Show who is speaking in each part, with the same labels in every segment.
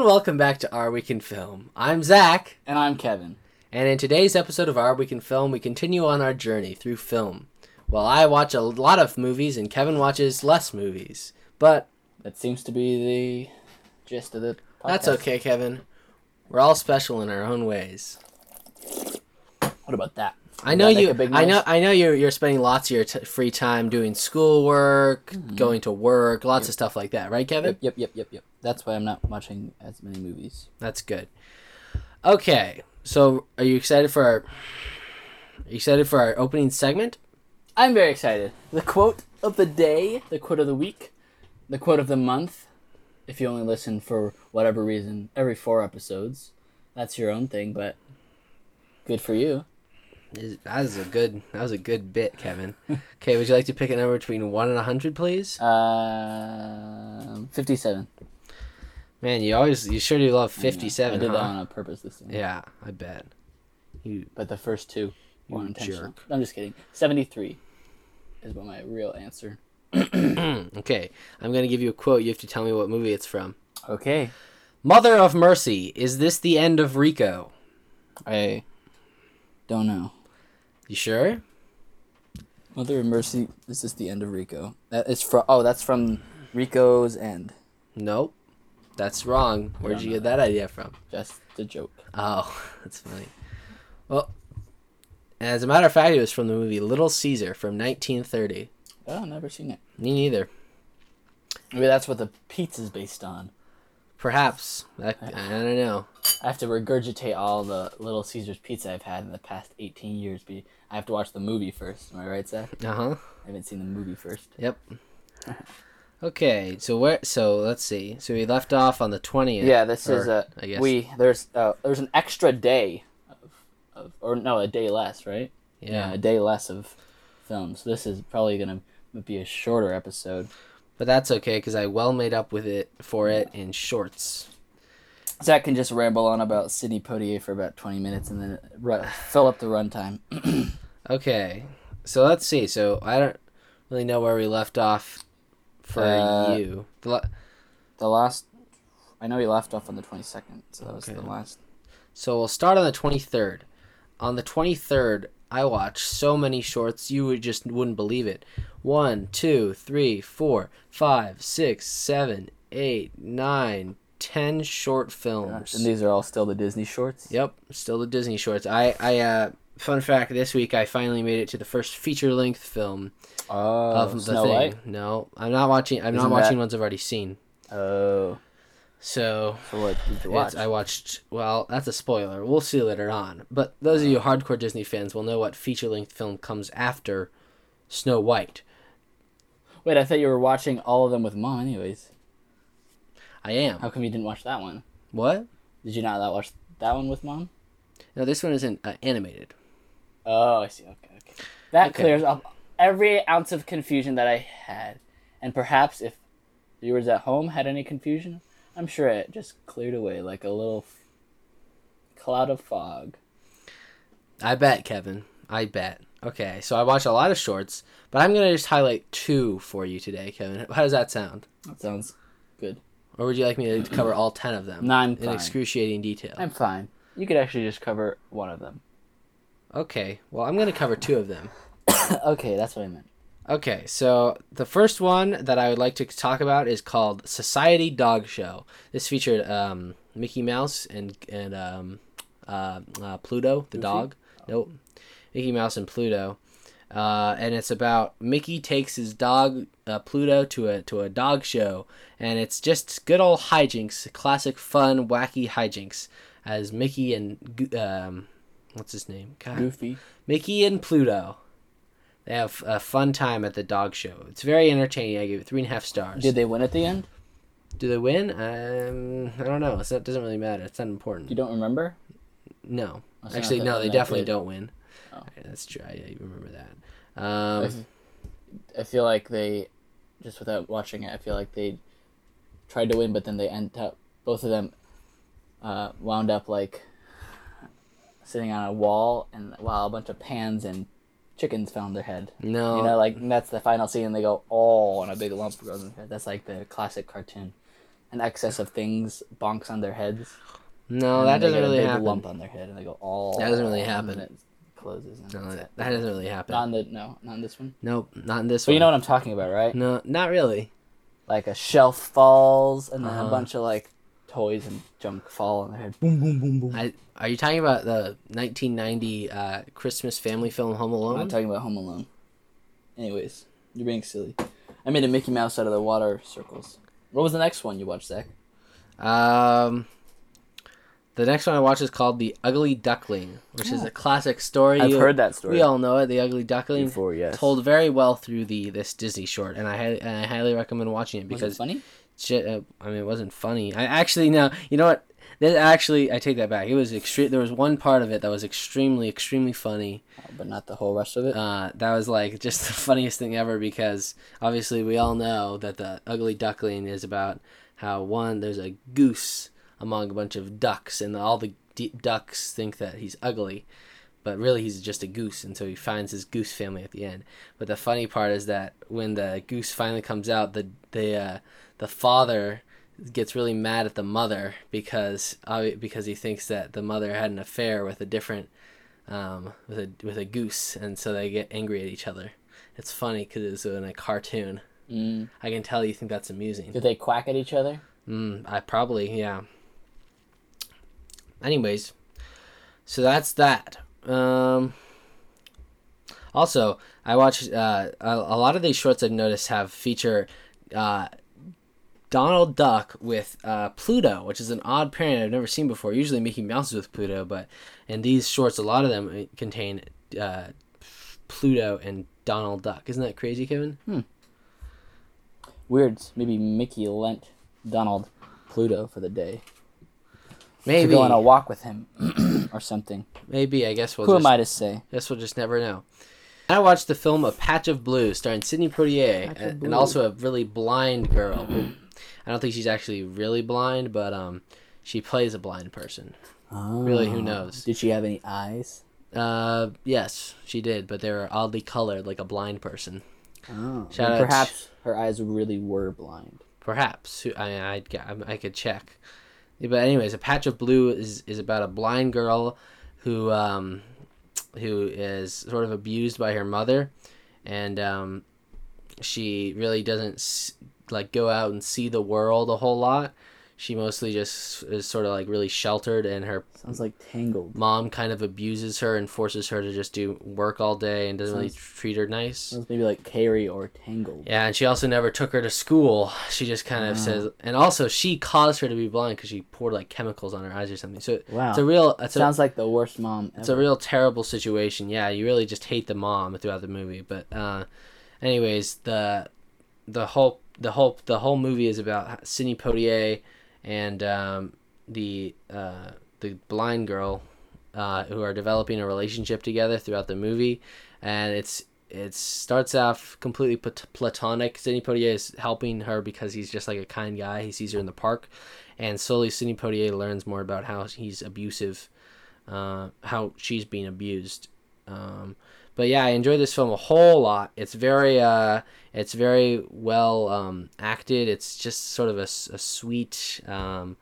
Speaker 1: And welcome back to Our Week in Film. I'm Zach,
Speaker 2: And I'm Kevin.
Speaker 1: and in today's episode of Our Week in Film, we continue on our journey through film. Well, I watch a lot of movies and Kevin watches less movies, but
Speaker 2: That seems to be the gist of the podcast.
Speaker 1: that's okay, Kevin. We're all special in our own ways.
Speaker 2: What about that?
Speaker 1: I know you. I know. I know you're. You're spending lots of your t- free time doing schoolwork,
Speaker 2: Mm-hmm.
Speaker 1: going to work, lots of stuff like that, right, Kevin?
Speaker 2: Yep, yep, yep, yep, yep. That's why I'm not watching as many movies.
Speaker 1: That's good. Okay, so are you excited for our? Are you excited for our opening segment?
Speaker 2: I'm very excited. The quote of the day, the quote of the week, the quote of the month. If you only listen for whatever reason every four episodes, that's your own thing, but good for you.
Speaker 1: Is- That was a good. That was a good bit, Kevin. Okay, would you like to pick a number between one and a hundred, please?
Speaker 2: Um, 57.
Speaker 1: Man, you always. You sure do love
Speaker 2: I
Speaker 1: fifty-seven,
Speaker 2: did
Speaker 1: huh?
Speaker 2: that on a purpose this time.
Speaker 1: Yeah, I bet. You.
Speaker 2: But the first two were intentional.
Speaker 1: jerk.
Speaker 2: I'm just kidding. 73 is what my real answer.
Speaker 1: okay, I'm gonna give you a quote. You have to tell me what movie it's from.
Speaker 2: Okay.
Speaker 1: Mother of Mercy, is this the end of Rico?
Speaker 2: I don't know.
Speaker 1: You sure?
Speaker 2: Mother of Mercy, This is the end of Rico? That is from. Oh, that's from Rico's End.
Speaker 1: Nope. That's wrong. Where'd you get that idea from?
Speaker 2: Just a joke.
Speaker 1: Oh, that's funny. Well, as a matter of fact, it was from the movie Little Caesar from 1930.
Speaker 2: Oh, never seen it.
Speaker 1: Me neither.
Speaker 2: Maybe that's what the pizza's based on.
Speaker 1: Perhaps. That, I don't know.
Speaker 2: I have to regurgitate all the Little Caesars pizza I've had in the past 18 years. Be I have to watch the movie first. Am I right, Zach?
Speaker 1: Uh huh.
Speaker 2: I haven't seen the movie first.
Speaker 1: Yep. Okay, so where? So let's see. So we left off on the 20th.
Speaker 2: Yeah, this is
Speaker 1: or,
Speaker 2: a
Speaker 1: I guess.
Speaker 2: we there's uh, there's an extra day of, of or no a day less right
Speaker 1: Yeah.
Speaker 2: a day less of film so this is probably gonna be a shorter episode
Speaker 1: But that's okay because I well made up with it for it in shorts.
Speaker 2: Zach can just ramble on about Sidney Poitier for about twenty minutes and then ru- fill up the runtime
Speaker 1: Okay, so let's see. So I don't really know where we left off for
Speaker 2: Uh,
Speaker 1: you. The la-
Speaker 2: the last I know he left off on the twenty second so that was
Speaker 1: Okay.
Speaker 2: the last
Speaker 1: So we'll start on the 23rd. On the 23rd, I watched so many shorts you would just wouldn't believe it. One, two, three, four, five, six, seven, eight, nine, ten short films.
Speaker 2: and these are all still the Disney shorts
Speaker 1: Yep, still the Disney shorts. I, I, uh, fun fact: this week I finally made it to the first feature-length film
Speaker 2: oh
Speaker 1: of the
Speaker 2: Snow
Speaker 1: thing.
Speaker 2: White
Speaker 1: No, I'm not watching. I'm
Speaker 2: Isn't
Speaker 1: not watching
Speaker 2: that-
Speaker 1: ones I've already seen.
Speaker 2: oh
Speaker 1: So
Speaker 2: so what did you watch
Speaker 1: I watched. Well, that's a spoiler. We'll see later on. But those of you hardcore Disney fans will know what feature-length film comes after Snow White.
Speaker 2: wait I thought you were watching all of them with mom anyways
Speaker 1: I am.
Speaker 2: how come you didn't watch that one
Speaker 1: What?
Speaker 2: Did you not watch that one with mom?
Speaker 1: No, this one isn't uh, animated.
Speaker 2: Oh, I see. Okay, okay. That
Speaker 1: Okay.
Speaker 2: clears up every ounce of confusion that I had. And perhaps if viewers at home had any confusion, I'm sure it just cleared away like a little f- cloud of fog.
Speaker 1: I bet, Kevin. I bet. Okay, so I watch a lot of shorts, but I'm gonna just highlight two for you today, Kevin. How does that sound?
Speaker 2: That sounds good.
Speaker 1: Or would you like me to cover all ten of them
Speaker 2: No, I'm
Speaker 1: in
Speaker 2: fine.
Speaker 1: excruciating detail?
Speaker 2: I'm fine. You could actually just cover one of them.
Speaker 1: Okay, well, I'm gonna cover two of them.
Speaker 2: okay, that's what I meant.
Speaker 1: Okay, so the first one that I would like to talk about is called Society Dog Show. This featured um, Mickey Mouse and and um, uh, uh, Pluto the
Speaker 2: Goofy?
Speaker 1: dog. Nope, Mickey Mouse and Pluto, uh, and it's about Mickey takes his dog uh, Pluto to a to a dog show, and it's just good old hijinks, classic fun wacky hijinks, as Mickey and um, what's his name? God.
Speaker 2: Goofy.
Speaker 1: Mickey and Pluto. They have a fun time at the dog show. It's very entertaining. I give it three and a half stars.
Speaker 2: Did they win at the end?
Speaker 1: Do they win? Um, I don't know. It's not, doesn't really matter. It's not important.
Speaker 2: You don't remember?
Speaker 1: no,
Speaker 2: That's
Speaker 1: actually, no. They definitely
Speaker 2: good.
Speaker 1: don't win.
Speaker 2: Oh.
Speaker 1: That's true. I, I remember that. Um,
Speaker 2: I feel like they, just without watching it, I feel like they tried to win, but then they end up both of them uh, wound up like sitting on a wall, and while a bunch of pans and chickens found their head.
Speaker 1: no,
Speaker 2: You know, like that's the final scene, and they go, "Oh," and a big lump goes in their head. That's like the classic cartoon. an excess of things bonks on their heads.
Speaker 1: No, that doesn't really
Speaker 2: big
Speaker 1: happen.
Speaker 2: lump on their head, and they go all.
Speaker 1: That doesn't really happen.
Speaker 2: it closes. And
Speaker 1: No, that, that doesn't really happen.
Speaker 2: Not in the no, not in this one.
Speaker 1: nope, not in this
Speaker 2: But
Speaker 1: one.
Speaker 2: you know what I'm talking about, right?
Speaker 1: No, not really.
Speaker 2: Like a shelf falls, and then
Speaker 1: Uh-huh.
Speaker 2: a bunch of like toys and junk fall on their head. Boom, boom, boom, boom.
Speaker 1: I, are you talking about the 1990 uh, Christmas family film Home Alone?
Speaker 2: I'm not talking about Home Alone. Anyways, you're being silly. I made a Mickey Mouse out of the water circles. What was the next one you watched, Zach?
Speaker 1: Um, the next one I watched is called The Ugly Duckling, which is
Speaker 2: Oh.
Speaker 1: a classic story.
Speaker 2: I've
Speaker 1: You-
Speaker 2: heard that story.
Speaker 1: We all know it. The Ugly Duckling,
Speaker 2: before, yes.
Speaker 1: told very well through the this Disney short, and I highly, and I highly recommend watching it
Speaker 2: was
Speaker 1: because
Speaker 2: it funny?
Speaker 1: Shit. Uh, I mean, it wasn't funny. I actually now, You know what? This actually, I take that back. It was extreme. There was one part of it that was extremely, extremely funny.
Speaker 2: Oh, but not the whole rest of it.
Speaker 1: Uh, that was like just the funniest thing ever because obviously we all know that the ugly duckling is about how one there's a goose among a bunch of ducks and all the d- ducks think that he's ugly but really he's just a goose until he finds his goose family at the end but the funny part is that when the goose finally comes out the the uh, the father gets really mad at the mother because uh, because he thinks that the mother had an affair with a different um, with a with a goose, and so they get angry at each other. It's funny because it's in a cartoon.
Speaker 2: Mm.
Speaker 1: I can tell you think that's amusing.
Speaker 2: Did they quack at each other?
Speaker 1: Mm, I probably yeah. Anyways, so that's that. Um, also, I watched uh, a, a lot of these shorts I've noticed have feature uh, Donald Duck with uh, Pluto, which is an odd pairing I've never seen before. Usually Mickey Mouse is with Pluto, but in these shorts, a lot of them uh, contain uh, Pluto and Donald Duck. Isn't that crazy, Kevin?
Speaker 2: Weird. Maybe Mickey lent Donald Pluto for the day Maybe to
Speaker 1: Maybe.
Speaker 2: go on a walk with him or something.
Speaker 1: Maybe. I guess we'll
Speaker 2: Who
Speaker 1: just
Speaker 2: am I to say?
Speaker 1: Guess we'll just never know. I watched the film A Patch of Blue, starring Sidney Poitier, and, and also a really blind girl. who- I don't think she's actually really blind, but um, she plays a blind person. Really, who
Speaker 2: Oh.
Speaker 1: knows?
Speaker 2: Did she have any eyes?
Speaker 1: Uh, yes, she did, but they were oddly colored, like a blind person.
Speaker 2: Oh.
Speaker 1: Shout
Speaker 2: perhaps her eyes really were blind.
Speaker 1: Perhaps Who- I I'd, g- I could check. But anyways, a patch of blue is is about a blind girl who um who is sort of abused by her mother, and um she really doesn't like go out and see the world a whole lot. She mostly just is sort of like really sheltered, and her
Speaker 2: Sounds like Tangled.
Speaker 1: mom kind of abuses her and forces her to just do work all day and doesn't really treat her nice.
Speaker 2: Sounds maybe like Carrie or Tangled.
Speaker 1: Yeah, and she also never took her to school. She just kind of
Speaker 2: Wow.
Speaker 1: says, and also she caused her to be blind because she poured like chemicals on her eyes or something. So
Speaker 2: Wow.
Speaker 1: it's a real, it's a,
Speaker 2: Sounds like the worst mom ever.
Speaker 1: it's a real terrible situation. Yeah, you really just hate the mom throughout the movie. But, uh, anyways, the the whole the whole the whole movie is about Sidney Poitier and um, the uh, the blind girl uh, who are developing a relationship together throughout the movie, and it's it starts off completely plat- platonic. Sidney Poitier is helping her because he's just like a kind guy. He sees her in the park, and slowly Sidney Poitier learns more about how he's abusive, uh, how she's being abused. Um, but yeah, I enjoyed this film a whole lot. It's very, uh, it's very well um, acted. It's just sort of a sweet, um,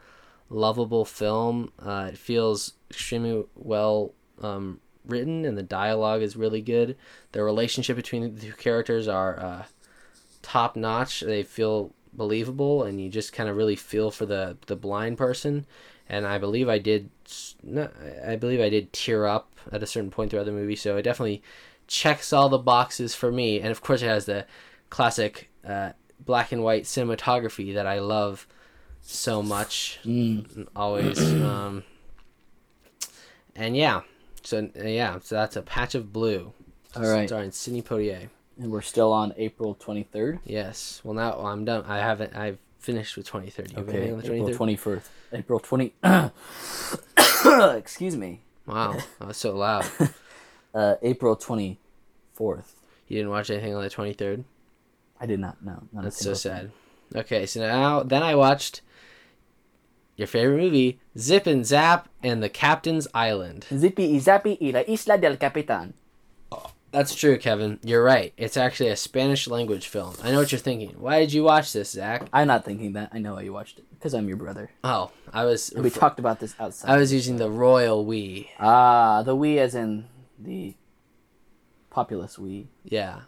Speaker 1: lovable film. Uh, it feels extremely well um, written, and the dialogue is really good. The relationship between the two characters are uh, top notch. They feel believable, and you just kind of really feel for the the blind person. And I believe I did, I believe I did tear up at a certain point throughout the movie. So it definitely checks all the boxes for me. And of course, it has the classic uh, black and white cinematography that I love so much
Speaker 2: Mm.
Speaker 1: always um and yeah so uh, yeah so that's a patch of blue
Speaker 2: All right.
Speaker 1: starring Sidney Poitier
Speaker 2: And we're still on April 23rd.
Speaker 1: yes well now I'm done I haven't I've finished with 2030 You
Speaker 2: Okay. April 21st. April 20. Excuse me.
Speaker 1: wow that was so loud
Speaker 2: Uh, April 24th.
Speaker 1: you didn't watch anything on the 23rd
Speaker 2: I did not know. Not
Speaker 1: that's so
Speaker 2: thing.
Speaker 1: sad okay so now then I watched your favorite movie Zip and Zap and the Captain's Island
Speaker 2: Zippy y Zappy y la Isla del Capitan.
Speaker 1: That's true, Kevin. You're right. It's actually a Spanish language film. I know what you're thinking. Why did you watch this, Zach?
Speaker 2: I'm not thinking that. I know why you watched it because I'm your brother.
Speaker 1: Oh, I was.
Speaker 2: We talked about this outside.
Speaker 1: I was using the royal we.
Speaker 2: ah the we as in the populous we,
Speaker 1: Yeah.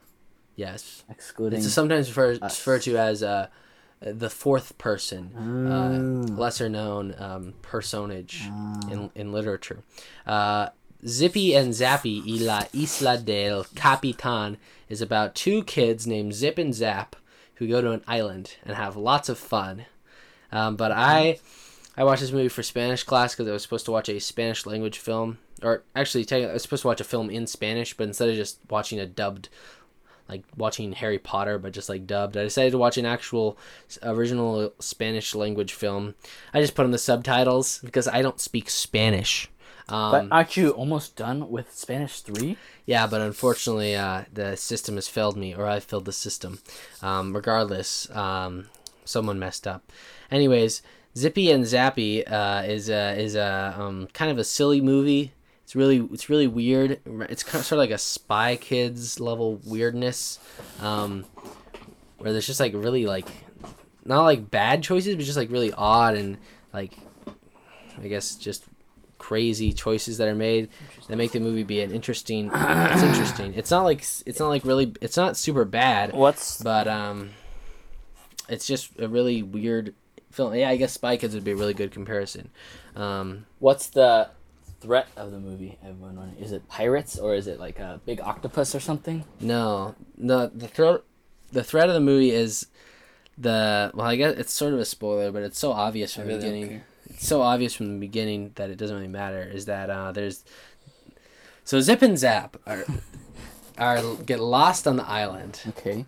Speaker 1: Yes.
Speaker 2: excluding.
Speaker 1: It's sometimes referred, referred to as uh, the fourth person, uh,
Speaker 2: Ah.
Speaker 1: lesser known um, personage
Speaker 2: Ah.
Speaker 1: in, in literature. Uh, Zippy and Zappy y la Isla del Capitan is about two kids named Zip and Zap who go to an island and have lots of fun. Um, but I I watched this movie for Spanish class because I was supposed to watch a Spanish language film, or actually, I was supposed to watch a film in Spanish, but instead of just watching a dubbed, like watching Harry Potter, but just like dubbed, I decided to watch an actual original Spanish language film. I just put on the subtitles because I don't speak Spanish. Um,
Speaker 2: but aren't you almost done with Spanish three?
Speaker 1: yeah, but unfortunately, uh, the system has failed me, or I failed the system. Um, regardless, um, someone messed up. Anyways, Zippy and Zappy uh, is a is a um, kind of a silly movie. It's really it's really weird. It's kind of sort of like a Spy Kids level weirdness, um, where there's just like really like not like bad choices, but just like really odd and like I guess just crazy choices that are made that make the movie be an interesting. it's interesting. It's not like it's not like really. It's not super bad,
Speaker 2: What's
Speaker 1: but um, it's just a really weird film. Yeah, I guess Spy Kids would be a really good comparison. Um,
Speaker 2: what's the threat of the movie? Everyone, wondering? is it pirates or is it like a big octopus or something?
Speaker 1: no, no, the threat, the threat of the movie is the well. I guess it's sort of a spoiler, but it's so obvious from
Speaker 2: I
Speaker 1: the
Speaker 2: really
Speaker 1: beginning. It's so obvious from the beginning that it doesn't really matter. Is that uh, there's so Zip and Zap are are get lost on the island.
Speaker 2: Okay.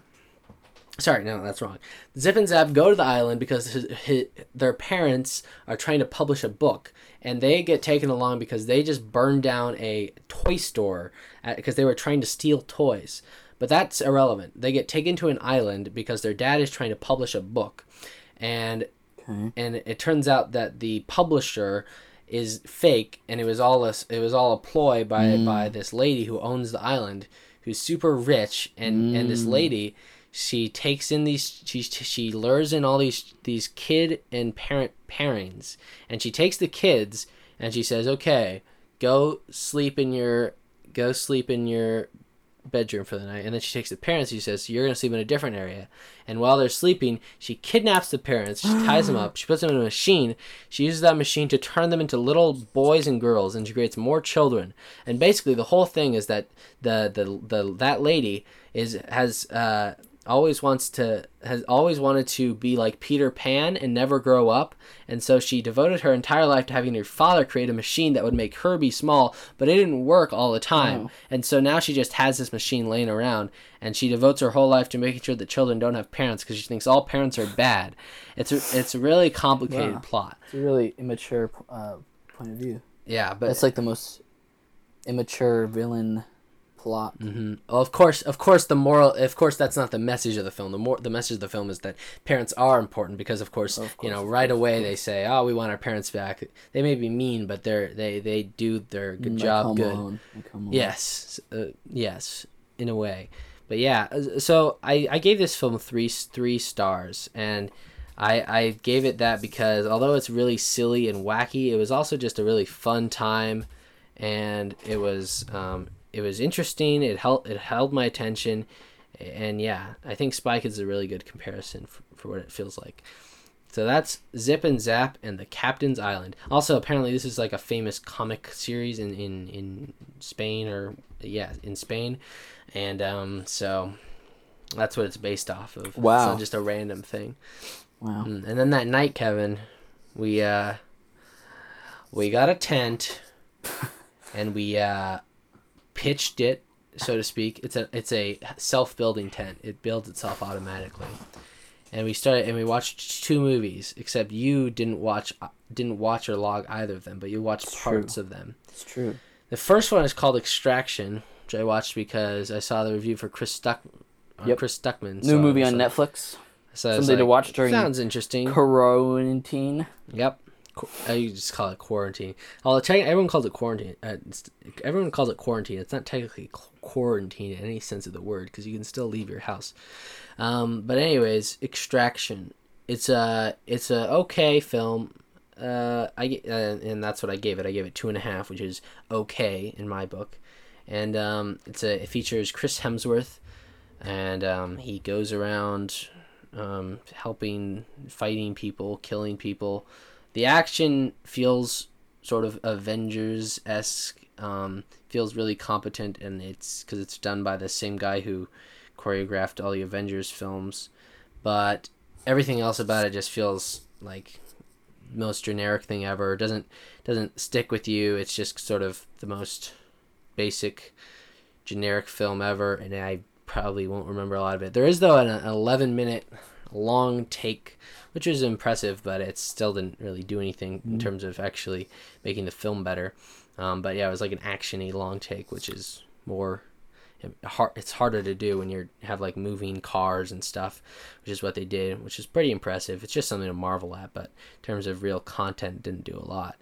Speaker 1: Sorry, no, that's wrong. Zip and Zap go to the island because his, his, their parents are trying to publish a book, and they get taken along because they just burned down a toy store because they were trying to steal toys. But that's irrelevant. They get taken to an island because their dad is trying to publish a book, and and it turns out that the publisher is fake and it was all a, it was all a ploy by by mm. this lady who owns the island who's super rich and and this mm. lady she takes in these she she lures in all these these kid and parent pairings. And she takes the kids and she says okay go sleep in your go sleep in your bedroom for the night. And then she takes the parents she says you're going to sleep in a different area. And while they're sleeping she kidnaps the parents. She ties them up. She puts them in a machine. She uses that machine to turn them into little boys and girls and she creates more children. And basically the whole thing is that the the, the that lady is has uh always wants to has always wanted to be like Peter Pan and never grow up and so she devoted her entire life to having her father create a machine that would make her be small but it didn't work all the time
Speaker 2: Oh.
Speaker 1: and so now she just has this machine laying around and she devotes her whole life to making sure that children don't have parents because she thinks all parents are bad it's a, it's a really complicated
Speaker 2: Wow.
Speaker 1: plot
Speaker 2: It's a really immature uh, point of view.
Speaker 1: yeah but
Speaker 2: it's like the most immature villain plot.
Speaker 1: hmm Of course, of course, the moral. Of course, that's not the message of the film. The more the message of the film is that parents are important because, of course,
Speaker 2: Of
Speaker 1: you know,
Speaker 2: course,
Speaker 1: right away they say, "Oh, we want our parents back." They may be mean, but they're they they do their good
Speaker 2: Like
Speaker 1: job good.
Speaker 2: Alone, like Home
Speaker 1: Yes, uh, yes, in a way. But yeah, uh, so I, I gave this film three three stars, and I I gave it that because although it's really silly and wacky, it was also just a really fun time, and it was um it was interesting. It held it held my attention, and yeah, I think Spy Kids is a really good comparison for, for what it feels like. So that's Zip and Zap and the Captain's Island. Also, apparently, this is like a famous comic series in in, in Spain or yeah, in Spain, and um, so that's what it's based off of. It's
Speaker 2: Wow.
Speaker 1: just a random thing.
Speaker 2: Wow.
Speaker 1: Mm, And then that night, Kevin, we uh, we got a tent, and we uh, pitched it, so to speak. It's a it's a self building tent. It builds itself automatically. And we started and we watched two movies. Except you didn't watch didn't watch or log either of them, but you watched
Speaker 2: It's
Speaker 1: parts of them.
Speaker 2: It's true.
Speaker 1: The first one is called Extraction, which I watched because I saw the review for Chris Stuck. uh,
Speaker 2: Yep.
Speaker 1: Chris Stuckman.
Speaker 2: New
Speaker 1: so-
Speaker 2: movie on
Speaker 1: so-
Speaker 2: Netflix.
Speaker 1: So
Speaker 2: Something to watch during
Speaker 1: Sounds interesting.
Speaker 2: Quarantine.
Speaker 1: Yep. Qu- I just call it quarantine. Although technically everyone calls it quarantine. Uh, everyone calls it quarantine. It's not technically quarantine in any sense of the word because you can still leave your house. Um, but anyways, Extraction. It's a it's a okay film. Uh, I uh, and that's what I gave it. I gave it two and a half, which is okay in my book. And um, it's a it features Chris Hemsworth, and um, he goes around um, helping, fighting people, killing people. The action feels sort of Avengers esque. Um, feels really competent, and it's because it's done by the same guy who choreographed all the Avengers films. But everything else about it just feels like most generic thing ever. It doesn't doesn't stick with you. It's just sort of the most basic generic film ever, and I probably won't remember a lot of it. There is though an, an 11 minute long take, which was impressive, but it still didn't really do anything in terms of actually making the film better. Um, but yeah, it was like an actiony long take, which is more hard. It's harder to do when you have like moving cars and stuff, which is what they did, which is pretty impressive. It's just something to marvel at, but in terms of real content, didn't do a lot.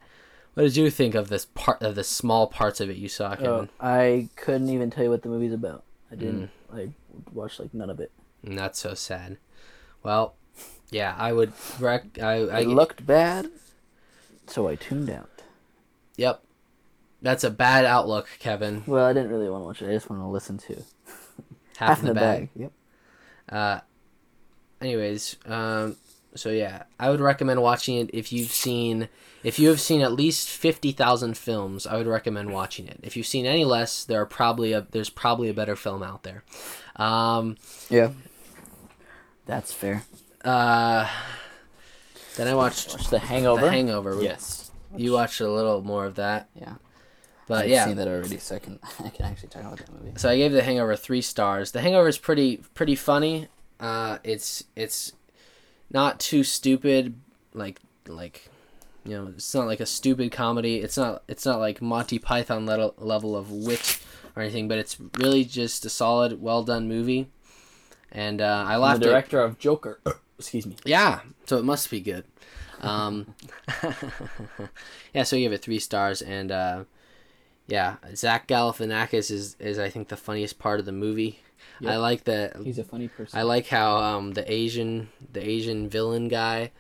Speaker 1: What did you think of this part of the small parts of it you saw, Kevin?
Speaker 2: Oh, I couldn't even tell you what the movie's about. I didn't. I watched like none of it.
Speaker 1: And that's so sad. Well, yeah, I would rec. I, I
Speaker 2: It looked bad, so I tuned out.
Speaker 1: Yep, that's a bad outlook, Kevin.
Speaker 2: Well, I didn't really want to watch it. I just want to listen to
Speaker 1: Half, in the, bag.
Speaker 2: Yep.
Speaker 1: Uh, anyways, um, so yeah, I would recommend watching it if you've seen if you have seen at least fifty thousand films. I would recommend watching it. If you've seen any less, there are probably a there's probably a better film out there. Um,
Speaker 2: Yeah. That's fair.
Speaker 1: uh, then I watched
Speaker 2: Watch The Hangover.
Speaker 1: The Hangover.
Speaker 2: Yes.
Speaker 1: You watched a little more of that,
Speaker 2: Yeah.
Speaker 1: but
Speaker 2: I've
Speaker 1: yeah.
Speaker 2: seen that already, so I can I can actually talk about that movie.
Speaker 1: So I gave The Hangover three stars. The Hangover is pretty pretty funny. Uh, it's it's not too stupid, like like you know, it's not like a stupid comedy. It's not it's not like Monty Python level level of wit or anything, but it's really just a solid, well done movie. And uh, I laughed.
Speaker 2: the
Speaker 1: at-
Speaker 2: director of Joker. Excuse me.
Speaker 1: yeah, so it must be good. Um, yeah, so you give it three stars, and uh, yeah, Zach Galifianakis is is I think the funniest part of the movie. I like that.
Speaker 2: He's a funny person.
Speaker 1: I like how um, the Asian the Asian villain guy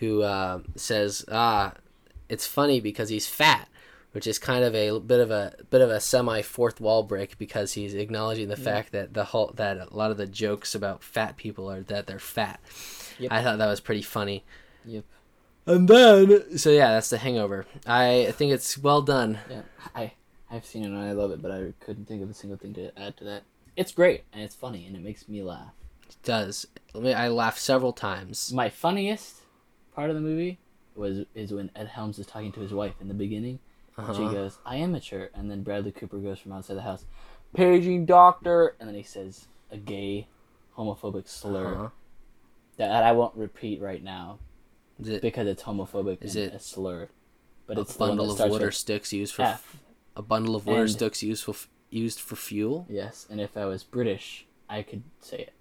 Speaker 1: who uh, says ah it's funny because he's fat, which is kind of a bit of a bit of a semi fourth wall break because he's acknowledging the fact that the whole that a lot of the jokes about fat people are that they're fat.
Speaker 2: Yep.
Speaker 1: I thought that was pretty funny.
Speaker 2: Yep.
Speaker 1: And then so yeah, that's the Hangover. I think it's well done.
Speaker 2: Yeah. I I've seen it and I love it, but I couldn't think of a single thing to add to that. It's great and it's funny and it makes me laugh.
Speaker 1: It does. I laughed several times.
Speaker 2: My funniest part of the movie was is when Ed Helms is talking to his wife in the beginning. And She
Speaker 1: Uh-huh.
Speaker 2: goes, "I am mature," and then Bradley Cooper goes from outside the house, paging doctor, and then he says a gay, homophobic slur
Speaker 1: Uh-huh.
Speaker 2: that I won't repeat right now
Speaker 1: Is it
Speaker 2: because it's homophobic
Speaker 1: Is it
Speaker 2: a slur. But
Speaker 1: a
Speaker 2: it's
Speaker 1: bundle of water
Speaker 2: with
Speaker 1: sticks used for
Speaker 2: F.
Speaker 1: a bundle of water
Speaker 2: And-
Speaker 1: sticks used for used for fuel?
Speaker 2: Yes, and if I was British, I could say it.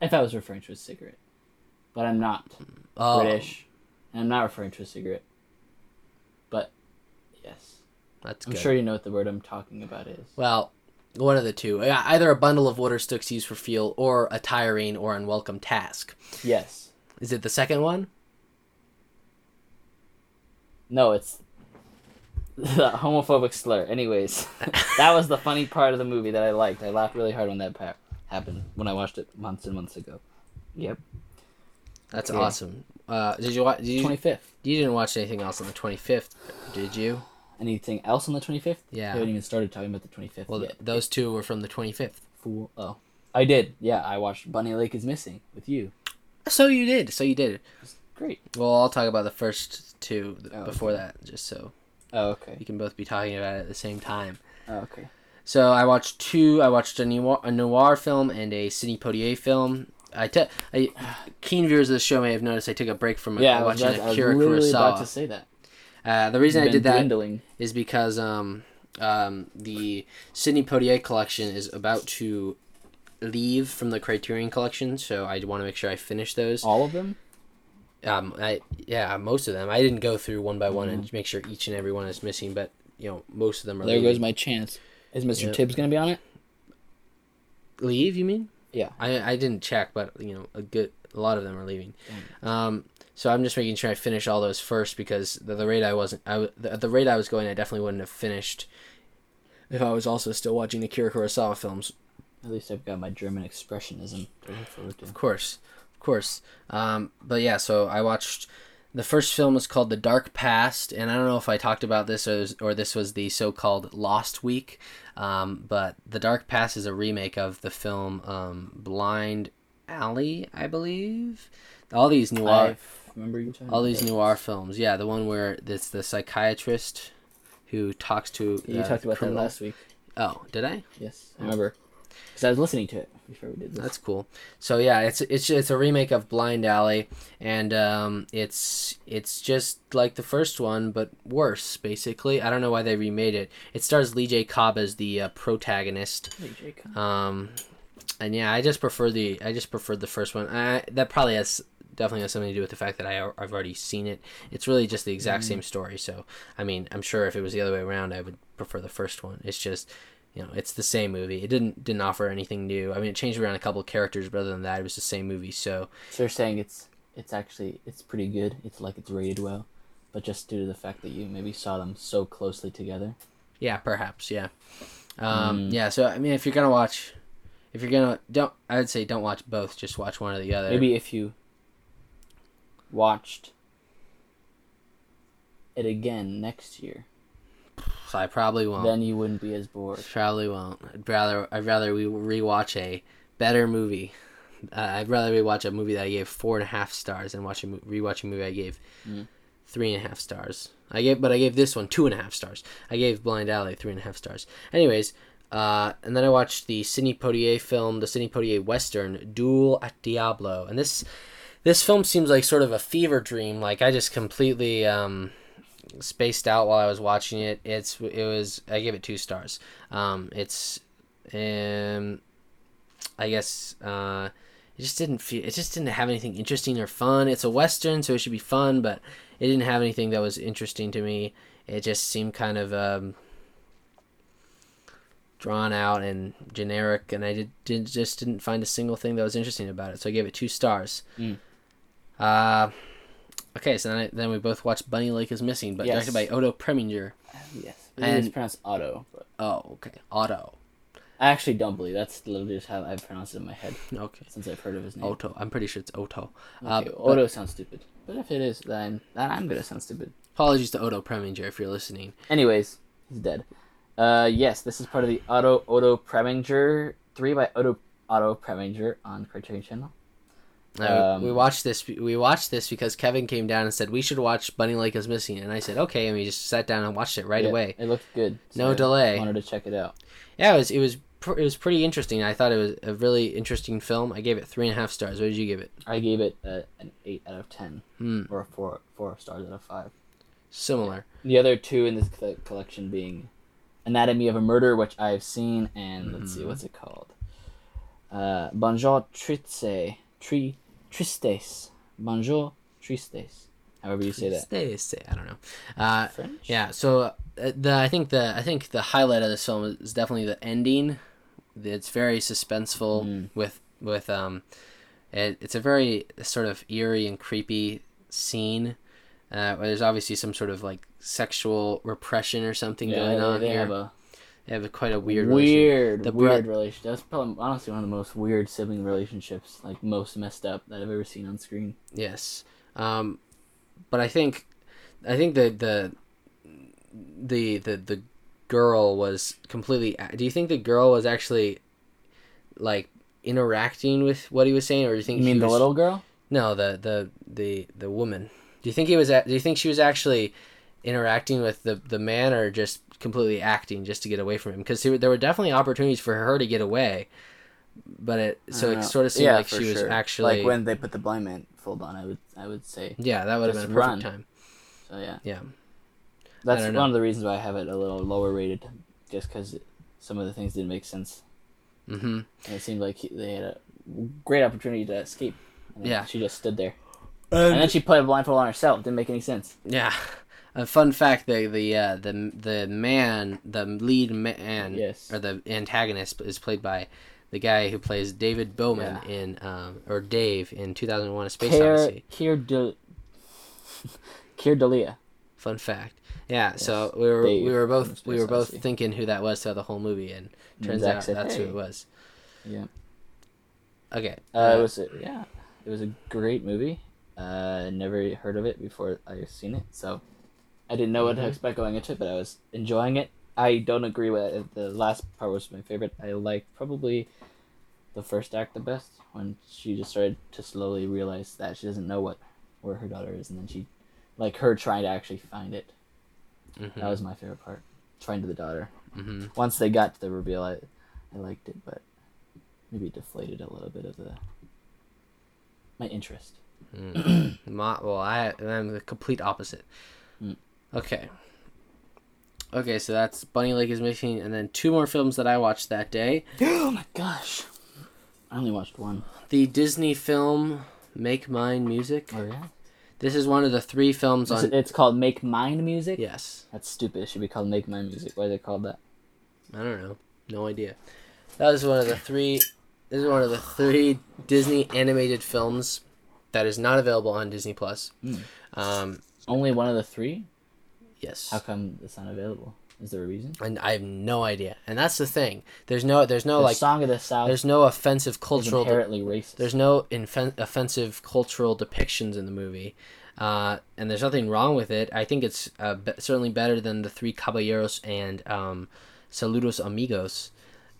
Speaker 2: If I was referring to a cigarette. But I'm not
Speaker 1: Oh,
Speaker 2: British, and I'm not referring to a cigarette. But.
Speaker 1: That's
Speaker 2: I'm
Speaker 1: good.
Speaker 2: sure you know what the word I'm talking about is.
Speaker 1: Well, one of the two. Either a bundle of water sticks used for fuel, or a tiring or unwelcome task.
Speaker 2: Yes.
Speaker 1: Is it the second one?
Speaker 2: No, it's the homophobic slur. Anyways, that was the funny part of the movie that I liked. I laughed really hard when that part happened when I watched it months and months ago. Yep.
Speaker 1: That's
Speaker 2: Okay.
Speaker 1: awesome. Uh, did you watch?
Speaker 2: 25th.
Speaker 1: you didn't watch anything else on the twenty fifth, did you?
Speaker 2: Anything else on the 25th?
Speaker 1: Yeah.
Speaker 2: I haven't even started talking about the 25th
Speaker 1: Well,
Speaker 2: yet.
Speaker 1: those two were from the twenty fifth.
Speaker 2: Fool. Oh. oh. I did. Yeah, I watched Bunny Lake is Missing with you.
Speaker 1: So you did. So you did.
Speaker 2: Great.
Speaker 1: Well, I'll talk about the first two
Speaker 2: Oh,
Speaker 1: before that, just so
Speaker 2: Oh, okay.
Speaker 1: we can both be talking about it at the same time.
Speaker 2: Oh, okay.
Speaker 1: So I watched two. I watched a noir, a noir film and a Sidney Poitier film. I te- I, keen viewers of the show may have noticed I took a break from
Speaker 2: Yeah, I was,
Speaker 1: watching
Speaker 2: about, I was
Speaker 1: Akira
Speaker 2: literally about to say that.
Speaker 1: Uh, the reason I did that
Speaker 2: Dwindling.
Speaker 1: is because um, um, the Sidney Poitier collection is about to leave from the Criterion collection, so I want to make sure I finish those.
Speaker 2: All of them?
Speaker 1: Um, I yeah, most of them. I didn't go through one by one
Speaker 2: Mm-hmm.
Speaker 1: and make sure each and every one is missing, but you know, most of them are.
Speaker 2: There
Speaker 1: leaving.
Speaker 2: goes my chance. Is Mr.
Speaker 1: Yep.
Speaker 2: Tibbs gonna be on it?
Speaker 1: leave. You mean?
Speaker 2: Yeah.
Speaker 1: I I didn't check, but you know, a good a lot of them are leaving. Um, so I'm just making sure I finish all those first because the, the rate I wasn't I the, the rate I was going, I definitely wouldn't have finished if I was also still watching the Kira Kurosawa films.
Speaker 2: At least I've got my German expressionism to look forward to.
Speaker 1: Of course, of course. Um, but yeah, so I watched. The first film was called The Dark Past, and I don't know if I talked about this or, or this was the so-called Lost Week. Um, but The Dark Past is a remake of the film um, Blind Alley, I believe. All these noir,
Speaker 2: I remember you talking.
Speaker 1: all these
Speaker 2: about
Speaker 1: noir films. Yeah, the one where it's the psychiatrist who talks to.
Speaker 2: You
Speaker 1: uh,
Speaker 2: talked about
Speaker 1: criminal.
Speaker 2: that last week.
Speaker 1: Oh, did I?
Speaker 2: Yes, I remember. Because I was listening to it before we did this.
Speaker 1: That's cool. So yeah, it's it's it's a remake of Blind Alley, and um, it's it's just like the first one but worse. Basically, I don't know why they remade it. It stars Lee J. Cobb as the uh, protagonist.
Speaker 2: Hey, Jacob.
Speaker 1: Um, and yeah, I just prefer the I just preferred the first one. I, that probably has definitely has something to do with the fact that I I've already seen it. It's really just the exact same story. So I mean, I'm sure if it was the other way around, I would prefer the first one. It's just you know, it's the same movie. It didn't didn't offer anything new. I mean, it changed around a couple of characters, but other than that, it was the same movie. So
Speaker 2: So you're saying it's it's actually it's pretty good. It's like it's rated well, but just due to the fact that you maybe saw them so closely together.
Speaker 1: yeah, perhaps yeah, um,
Speaker 2: Mm.
Speaker 1: yeah. So I mean, if you're gonna watch, if you're gonna don't, I would say don't watch both. Just watch one or the other.
Speaker 2: Maybe if you watched it again next year,
Speaker 1: So I probably won't.
Speaker 2: then you wouldn't be as bored.
Speaker 1: Probably won't. I'd rather I'd rather we rewatch a better movie. Uh, I'd rather rewatch a movie that I gave four and a half stars than watch a rewatch a movie I gave
Speaker 2: Mm.
Speaker 1: three and a half stars. I gave, but I gave this one two and a half stars. I gave Blind Alley three and a half stars. Anyways, uh, and then I watched the Sidney Poitier film, the Sidney Poitier western, Duel at Diablo, and this this film seems like sort of a fever dream. Like I just completely um, spaced out while I was watching it. It's it was I gave it two stars. Um, it's um, I guess uh, it just didn't feel it just didn't have anything interesting or fun. It's a western, so it should be fun, but it didn't have anything that was interesting to me. It just seemed kind of um, drawn out and generic, and I did, did just didn't find a single thing that was interesting about it. So I gave it two stars.
Speaker 2: Mm.
Speaker 1: Uh, okay, so then, I, then we both watched Bunny Lake is Missing, but
Speaker 2: Yes.
Speaker 1: directed by Odo Preminger.
Speaker 2: Yes, believe it's
Speaker 1: And-
Speaker 2: pronounced Otto, but
Speaker 1: Oh, okay, Otto.
Speaker 2: I actually don't believe that's literally just how I've pronounced it in my head
Speaker 1: Okay,
Speaker 2: since I've heard of his name.
Speaker 1: Otto. I'm pretty sure it's Otto. Uh,
Speaker 2: Okay,
Speaker 1: but-
Speaker 2: Otto sounds stupid, but if it is, then then I'm gonna sound stupid.
Speaker 1: apologies to Odo Preminger if you're listening.
Speaker 2: Anyways, he's dead. Uh, yes, this is part of the Otto Otto Preminger three by Otto Otto Preminger on Criterion Channel.
Speaker 1: Uh,
Speaker 2: Um,
Speaker 1: we watched this. We watched this because Kevin came down and said we should watch Bunny Lake is Missing, and I said okay, and we just sat down and watched it right
Speaker 2: Yeah,
Speaker 1: away.
Speaker 2: It looked good.
Speaker 1: No
Speaker 2: I
Speaker 1: delay.
Speaker 2: Wanted to check it out.
Speaker 1: Yeah, it was it was pr- it was pretty interesting. I thought it was a really interesting film. I gave it three and a half stars. What did you give it?
Speaker 2: I gave it uh, an eight out of ten,
Speaker 1: Hmm,
Speaker 2: or a four four stars out of five.
Speaker 1: similar.
Speaker 2: The other two in this co- collection being Anatomy of a Murder, which I've seen, and let's see
Speaker 1: Mhm.
Speaker 2: what's it called. Uh, Bonjour Triste, tri, Tristes, Bonjour Tristes. However you say that.
Speaker 1: Stay. I don't know. Uh,
Speaker 2: French.
Speaker 1: yeah. So uh, the I think the I think the highlight of this film is definitely the ending. It's very suspenseful
Speaker 2: Mm.
Speaker 1: with with um, it, it's a very sort of eerie and creepy scene. Uh, where there's obviously some sort of like sexual repression or something
Speaker 2: Yeah,
Speaker 1: going
Speaker 2: they,
Speaker 1: on
Speaker 2: they
Speaker 1: here.
Speaker 2: have a
Speaker 1: they have a, quite a weird, relationship.
Speaker 2: weird,
Speaker 1: The
Speaker 2: weird
Speaker 1: bro-
Speaker 2: relationship. That's probably honestly one of the most weird sibling relationships, like most messed up that I've ever seen on screen.
Speaker 1: Yes. Um, but I think, I think the the the the the girl was completely. Do you think the girl was actually like interacting with what he was saying, or do you think
Speaker 2: You mean the
Speaker 1: was-
Speaker 2: little girl?
Speaker 1: No, the the the the woman. Do you think he was? Do you think she was actually interacting with the the man, or just completely acting just to get away from him? Because there were definitely opportunities for her to get away, but it so it
Speaker 2: Uh,
Speaker 1: sort of seemed
Speaker 2: yeah,
Speaker 1: like
Speaker 2: for
Speaker 1: she was actually.
Speaker 2: like when they put the blind man full on. I would, I would say.
Speaker 1: yeah, that would have been a perfect
Speaker 2: run.
Speaker 1: time.
Speaker 2: So yeah,
Speaker 1: Yeah.
Speaker 2: that's one
Speaker 1: know.
Speaker 2: of the reasons why I have it a little lower rated, just because some of the things didn't make sense,
Speaker 1: Mm-hmm.
Speaker 2: and it seemed like he, they had a great opportunity to escape. and
Speaker 1: Yeah.
Speaker 2: she just stood there. And then she put a blindfold on herself. Didn't make any sense.
Speaker 1: Yeah. A fun fact: the the uh, the the man, the lead man,
Speaker 2: Yes.
Speaker 1: or the antagonist, is played by the guy who plays David Bowman
Speaker 2: Yeah.
Speaker 1: in um, or Dave in 2001: A Space
Speaker 2: Keir
Speaker 1: Odyssey.
Speaker 2: Keir De Keir Dullea.
Speaker 1: Fun fact. Yeah. So we were
Speaker 2: Dave
Speaker 1: we were both we were both
Speaker 2: Odyssey.
Speaker 1: thinking who that was throughout the whole movie, and turns out
Speaker 2: said,
Speaker 1: that's who it was.
Speaker 2: Yeah.
Speaker 1: Okay.
Speaker 2: Uh, it was a, yeah, it was a great movie. Uh, never heard of it before I seen it, so I didn't know what to expect going into it, but I was enjoying it. I don't agree with it. The last part was my favorite. I liked probably the first act the best when she just started to slowly realize that she doesn't know what where her daughter is, and then she, like her trying to actually find it.
Speaker 1: Mhm.
Speaker 2: That was my favorite part. Trying to the daughter.
Speaker 1: Mhm.
Speaker 2: Once they got to the reveal, I, I liked it, but maybe it deflated a little bit of the my interest.
Speaker 1: Mm. My, well, I I'm the complete opposite.
Speaker 2: Mm.
Speaker 1: Okay. Okay, so that's Bunny Lake is missing, and then two more films that I watched that day.
Speaker 2: oh my gosh! I only watched one.
Speaker 1: The Disney film Make Mine Music.
Speaker 2: Oh yeah.
Speaker 1: This is one of the three films
Speaker 2: Is
Speaker 1: on.
Speaker 2: It's called Make Mine Music.
Speaker 1: Yes,
Speaker 2: That's stupid. It should be called Make Mine Music. Why is it called that?
Speaker 1: I don't know, no idea. That was one of the three. This is one of the three Disney animated films that is not available on Disney Plus.
Speaker 2: Mm.
Speaker 1: Um,
Speaker 2: Only one of the three.
Speaker 1: Yes.
Speaker 2: How come it's not available? Is there a reason?
Speaker 1: and I have no idea. And that's the thing. There's no there's no
Speaker 2: the
Speaker 1: like
Speaker 2: Song of the South
Speaker 1: there's no offensive cultural de-
Speaker 2: inherently racist.
Speaker 1: there's no infen- offensive cultural depictions in the movie. Uh, and there's nothing wrong with it. I think it's uh, be- certainly better than the Three Caballeros and um, Saludos Amigos.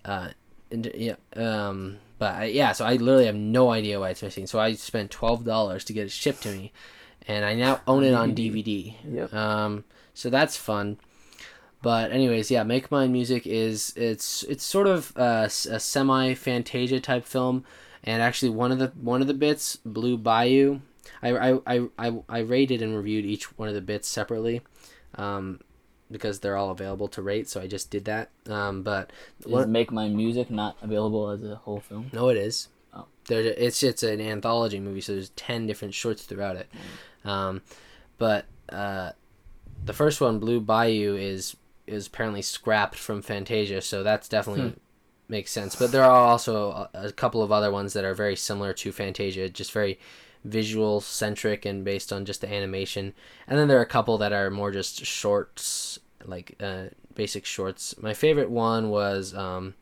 Speaker 1: Uh, and, yeah, um, but I, yeah, so I literally have no idea why it's missing. So I spent twelve dollars to get it shipped to me, and I now own it on DVD.
Speaker 2: Yep.
Speaker 1: Um, so that's fun. But anyways, yeah, Make Mine Music is it's it's sort of a, s- a semi Fantasia type film, and actually one of the one of the bits, Blue Bayou, I I, I, I, I rated and reviewed each one of the bits separately, um, because they're all available to rate. So I just did that. Um, but
Speaker 2: Is
Speaker 1: what,
Speaker 2: Make my Music not available as a whole film?
Speaker 1: no, it is.
Speaker 2: Oh.
Speaker 1: There, it's it's an anthology movie, so there's ten different shorts throughout it. Um, but uh, the first one, Blue Bayou, is is apparently scrapped from Fantasia, so that's definitely
Speaker 2: Hmm.
Speaker 1: makes sense. But there are also a, a couple of other ones that are very similar to Fantasia, just very visual centric and based on just the animation. And then there are a couple that are more just shorts, like uh, basic shorts. My favorite one was um,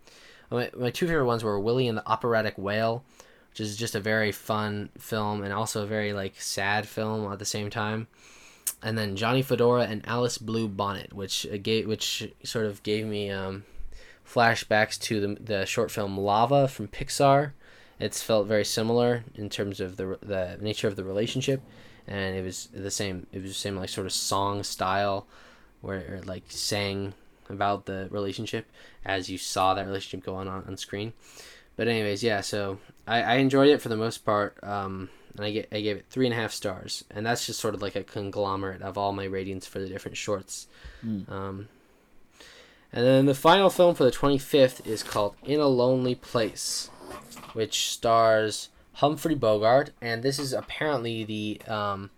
Speaker 1: my, my two favorite ones were Willie and the Operatic Whale, which is just a very fun film and also a very like sad film at the same time. And then Johnny Fedora and Alice Blue Bonnet, which uh, gave, which sort of gave me um, flashbacks to the the short film Lava from Pixar. It's felt very similar in terms of the the nature of the relationship, and it was the same. It was the same like sort of song style, where it, like sang about the relationship as you saw that relationship go on on, on screen. But anyways, yeah. So I, I enjoyed it for the most part. Um, and I get I gave it three and a half stars, and that's just sort of like a conglomerate of all my ratings for the different shorts.
Speaker 2: Mm.
Speaker 1: Um, and then the final film for the 25th is called In a Lonely Place, which stars Humphrey Bogart, and this is apparently the um,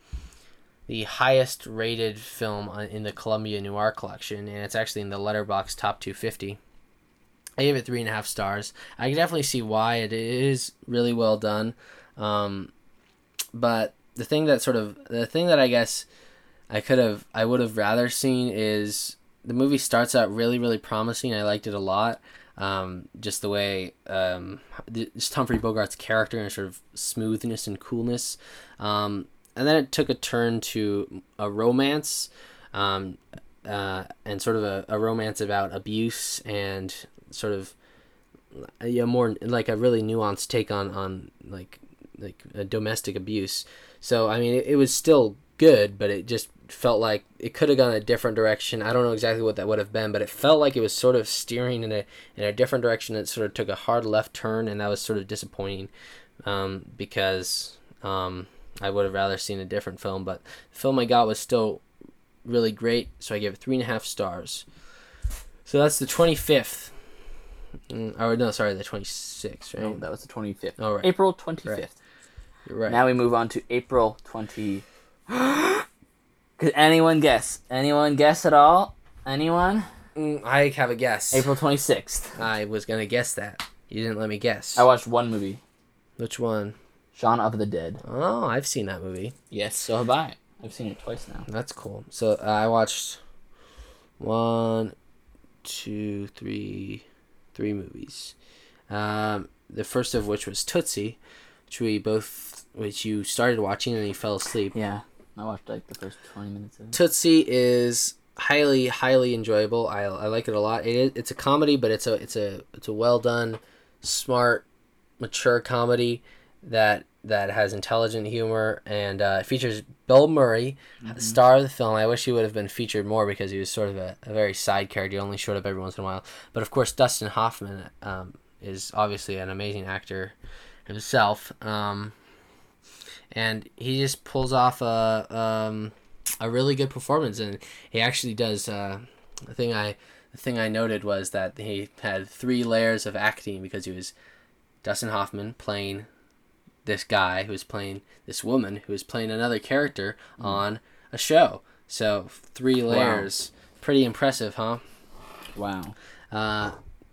Speaker 1: the highest rated film in the Columbia Noir collection, and it's actually in the Letterboxd Top 250. I gave it three and a half stars. I can definitely see why it is really well done, um, but the thing that sort of the thing that I guess I could have I would have rather seen is the movie starts out really really promising. I liked it a lot. Um, just the way um, just Humphrey Bogart's character and sort of smoothness and coolness, um, and then it took a turn to a romance, um, uh, and sort of a, a romance about abuse and sort of a more like a really nuanced take on on like like a domestic abuse. So I mean, it, it was still good, but it just felt like it could have gone a different direction. I don't know exactly what that would have been, but it felt like it was sort of steering in a in a different direction. It sort of took a hard left turn, and that was sort of disappointing um, because um, I would have rather seen a different film. But the film I got was still really great, so I gave it three and a half stars. So that's the twenty fifth. Mm, or no, sorry, the twenty sixth, right?
Speaker 2: No, that was the 25th.
Speaker 1: Oh, right.
Speaker 2: April 25th.
Speaker 1: Right. You're right.
Speaker 2: Now we move on to April 20. Could anyone guess? Anyone guess at all? Anyone?
Speaker 1: Mm, I have a guess.
Speaker 2: April 26th.
Speaker 1: I was gonna guess that. You didn't let me guess.
Speaker 2: I watched one movie,
Speaker 1: Which one?
Speaker 2: Shaun of the Dead.
Speaker 1: Oh, I've seen that movie.
Speaker 2: Yes, so have I. I've seen it twice now.
Speaker 1: That's cool. So uh, I watched one, two, three, three movies. Um, the first of which was Tootsie, which we both, which you started watching and you fell asleep.
Speaker 2: Yeah, I watched like the first 20 minutes of it.
Speaker 1: Tootsie is highly, highly enjoyable. I, I like it a lot. It is, it's a comedy, but it's a it's a it's a well done, smart, mature comedy that that has intelligent humor and uh, features Bill Murray, the star of the film. I wish he would have been featured more because he was sort of a, a very side character. He only showed up every once in a while. But of course, Dustin Hoffman um, is obviously an amazing actor himself. Um, and he just pulls off a um, a really good performance, and he actually does. Uh, the thing I the thing I noted was that he had three layers of acting because he was Dustin Hoffman playing this guy who was playing this woman who was playing another character on a show. So three layers, pretty impressive, huh?
Speaker 2: Wow.
Speaker 1: Uh,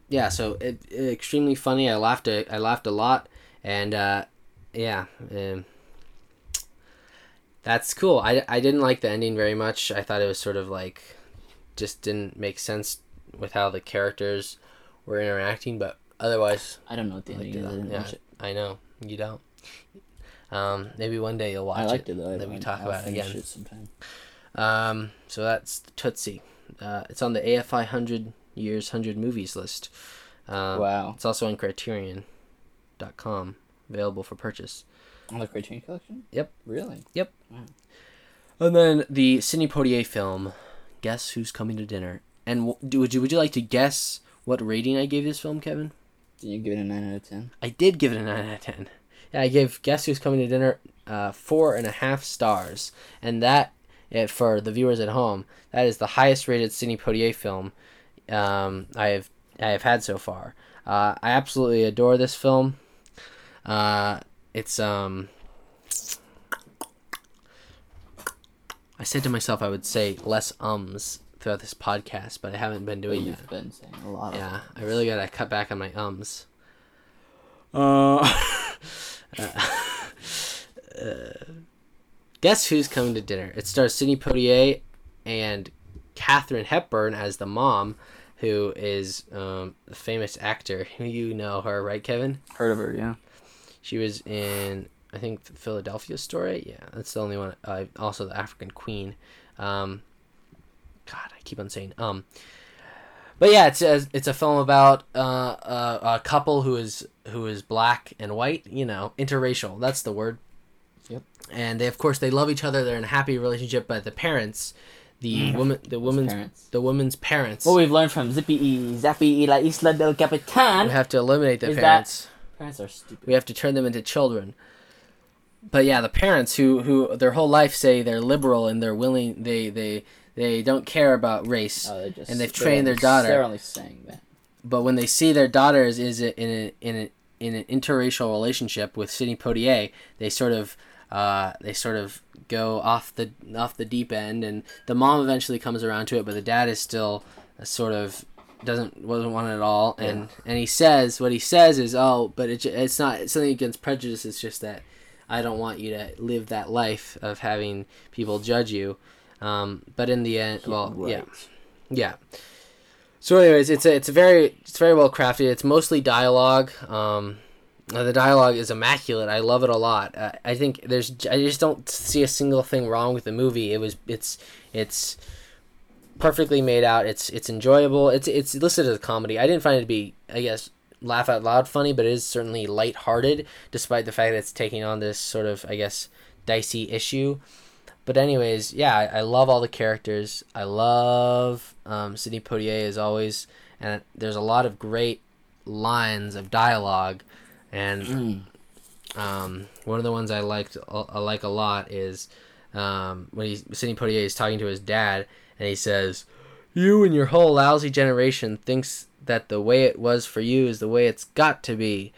Speaker 1: yeah, so it, it- extremely funny. I laughed. A, I laughed a lot, and uh, yeah, um, that's cool. I, I didn't like the ending very much. I thought it was sort of like just didn't make sense with how the characters were interacting, but otherwise,
Speaker 2: I don't know what the
Speaker 1: I
Speaker 2: ending is. I didn't
Speaker 1: Yeah,
Speaker 2: watch it.
Speaker 1: I know you don't. Um, maybe one day you'll watch
Speaker 2: I liked
Speaker 1: it.
Speaker 2: it though.
Speaker 1: Then we talk
Speaker 2: I'll
Speaker 1: about it again.
Speaker 2: It sometime.
Speaker 1: Um, so that's Tootsie. Uh, it's on the AFI hundred years hundred movies list. Um,
Speaker 2: wow.
Speaker 1: It's also on Criterion.com, available for purchase.
Speaker 2: On the Criterion Collection?
Speaker 1: Yep.
Speaker 2: Really? Yep.
Speaker 1: And then the Sidney Poitier film, Guess Who's Coming to Dinner? And w- do, would you would you like to guess what rating I gave this film, Kevin?
Speaker 2: Did you give it a 9 out of 10?
Speaker 1: I did give it a nine out of ten. Yeah, I gave Guess Who's Coming to Dinner uh, four and a half stars, and that eh, for the viewers at home, that is the highest rated Sidney Poitier film um, I have I have had so far. Uh, I absolutely adore this film. Uh, it's um. I said to myself I would say less ums throughout this podcast, but I haven't been doing that.
Speaker 2: you've been saying a lot of
Speaker 1: Yeah, I really gotta cut back on my ums. Uh, guess who's coming to dinner? It stars Sidney Poitier and Katharine Hepburn as the mom, who is um, a famous actor. You know her, right, Kevin?
Speaker 2: Heard of her, yeah.
Speaker 1: She was in, I think, the Philadelphia Story. Yeah, that's the only one. Uh, also, the African Queen. Um, God, I keep on saying um. But yeah, it's a, it's a film about uh, a, a couple who is who is black and white. You know, interracial. That's the word.
Speaker 2: Yep.
Speaker 1: And they, of course, they love each other. They're in a happy relationship. But the parents, the woman, the woman's,
Speaker 2: parents?
Speaker 1: the woman's parents,
Speaker 2: What we've learned from Zippy E, Zappy y la Isla del Capitan.
Speaker 1: we have to eliminate the
Speaker 2: Is that-
Speaker 1: parents.
Speaker 2: Are stupid.
Speaker 1: we have to turn them into children but yeah the parents who who their whole life say they're liberal and they're willing they they they don't care about race
Speaker 2: Oh, just,
Speaker 1: and they've trained their daughter.
Speaker 2: They're only saying that.
Speaker 1: but when they see their daughters is in a, in a, in an interracial relationship with Sidney Poitier they sort of uh, they sort of go off the off the deep end and the mom eventually comes around to it but the dad is still a sort of doesn't wasn't it at all and and he says what he says is oh but it, it's not it's something against prejudice it's just that I don't want you to live that life of having people judge you um, but in the end well yeah
Speaker 2: Right.
Speaker 1: yeah. So, anyways, it's a, it's a very it's very well crafted. It's mostly dialogue. Um, the dialogue is immaculate. I love it a lot. Uh, I think there's I just don't see a single thing wrong with the movie. It was it's it's perfectly made out. It's it's enjoyable. It's it's listed as a comedy. I didn't find it to be I guess laugh out loud funny, but it is certainly lighthearted, despite the fact that it's taking on this sort of I guess dicey issue. But anyways, yeah, I, I love all the characters. I love um, Sidney Poitier as always, and there's a lot of great lines of dialogue, and
Speaker 2: Mm.
Speaker 1: um, one of the ones I liked I like a lot is um, when he Sidney Poitier is talking to his dad, and he says, "You and your whole lousy generation thinks that the way it was for you is the way it's got to be,"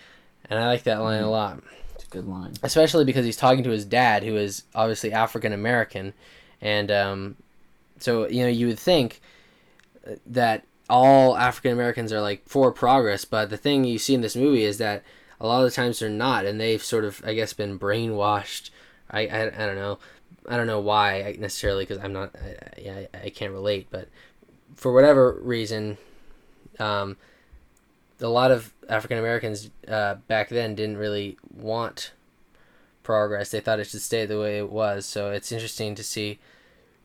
Speaker 1: and I like that line a lot.
Speaker 2: It's a good line.
Speaker 1: especially because he's talking to his dad, who is obviously African American, and um, so you know you would think uh, that all African Americans are like for progress, but the thing you see in this movie is that a lot of the times they're not, and they've sort of I guess been brainwashed. I I, I don't know, I don't know why necessarily because I'm not I, I, I can't relate, but for whatever reason, um, a lot of African Americans uh, back then didn't really want progress. They thought it should stay the way it was. So it's interesting to see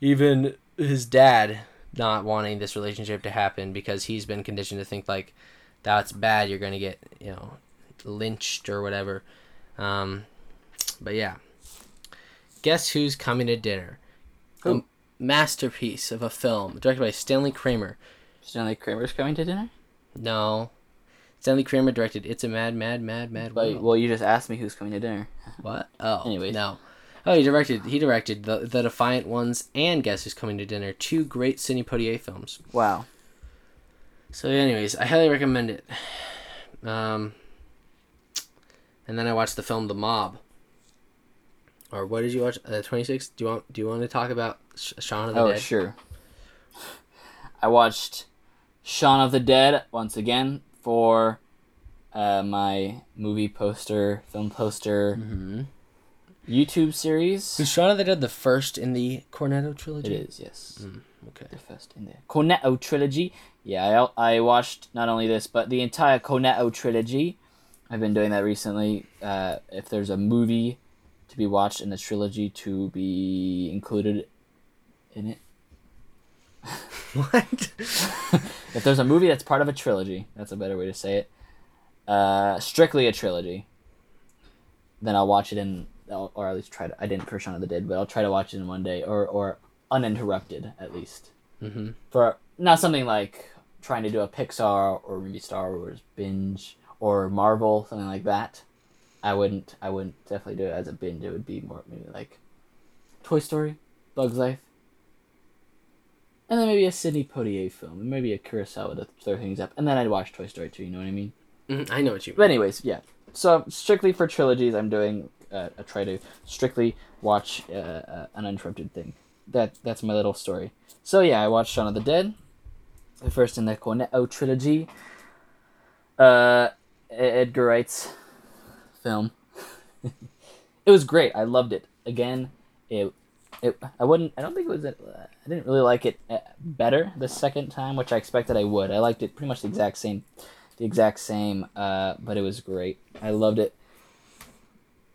Speaker 1: even his dad not wanting this relationship to happen because he's been conditioned to think like that's bad. You're gonna get you know lynched or whatever. Um, but yeah, guess who's coming to dinner?
Speaker 2: Who?
Speaker 1: A masterpiece of a film directed by Stanley Kramer.
Speaker 2: Stanley Kramer's coming to dinner.
Speaker 1: No. Stanley Kramer directed It's a Mad, Mad, Mad, Mad World.
Speaker 2: well, you just asked me who's coming to dinner.
Speaker 1: What? Oh,
Speaker 2: Anyways.
Speaker 1: no. Oh, he directed. He directed the the Defiant Ones and Guess Who's Coming to Dinner, two great Sidney Poitier films.
Speaker 2: Wow.
Speaker 1: So, anyways, I highly recommend it. Um, and then I watched the film The Mob. Or what did you watch? Uh, Twenty six. Do you want Do you want to talk about Sh- Shaun of the
Speaker 2: Oh
Speaker 1: Dead?
Speaker 2: sure. I watched Shaun of the Dead once again for uh, my movie poster, film poster,
Speaker 1: Mm-hmm.
Speaker 2: YouTube series.
Speaker 1: Was Shaun of the Dead the first in the Cornetto trilogy?
Speaker 2: is yes.
Speaker 1: Mm, okay.
Speaker 2: the first in the Cornetto trilogy. Yeah, I, I watched not only this but the entire Cornetto trilogy. I've been doing that recently. Uh, if there's a movie to be watched in the trilogy to be included in it,
Speaker 1: What?
Speaker 2: if there's a movie that's part of a trilogy, that's a better way to say it. Uh, strictly a trilogy. Then I'll watch it in, or at least try to. I didn't of the Dead, but I'll try to watch it in one day, or or uninterrupted at least.
Speaker 1: mm-hmm.
Speaker 2: for not something like trying to do a Pixar or maybe Star Wars binge or Marvel something like that. I wouldn't. I wouldn't definitely do it as a binge. It would be more maybe like Toy Story, Bugs Life, and then maybe a Sidney Poitier film, and maybe a Kurosawa to throw things up, and then I'd watch Toy Story too. You know what I mean?
Speaker 1: Mhm, I know what you mean.
Speaker 2: But anyways, yeah. So strictly for trilogies, I'm doing. Uh, I try to strictly watch uh, uh, an uninterrupted thing. That that's my little story. So yeah, I watched Shaun of the Dead, the first in the Cornetto trilogy. Uh, Edgar Wright's film. it was great. I loved it. Again, it. It, I wouldn't. I don't think it was. I didn't really like it uh, better the second time, which I expected I would. I liked it pretty much the exact same the exact same, uh, but it was great. I loved it.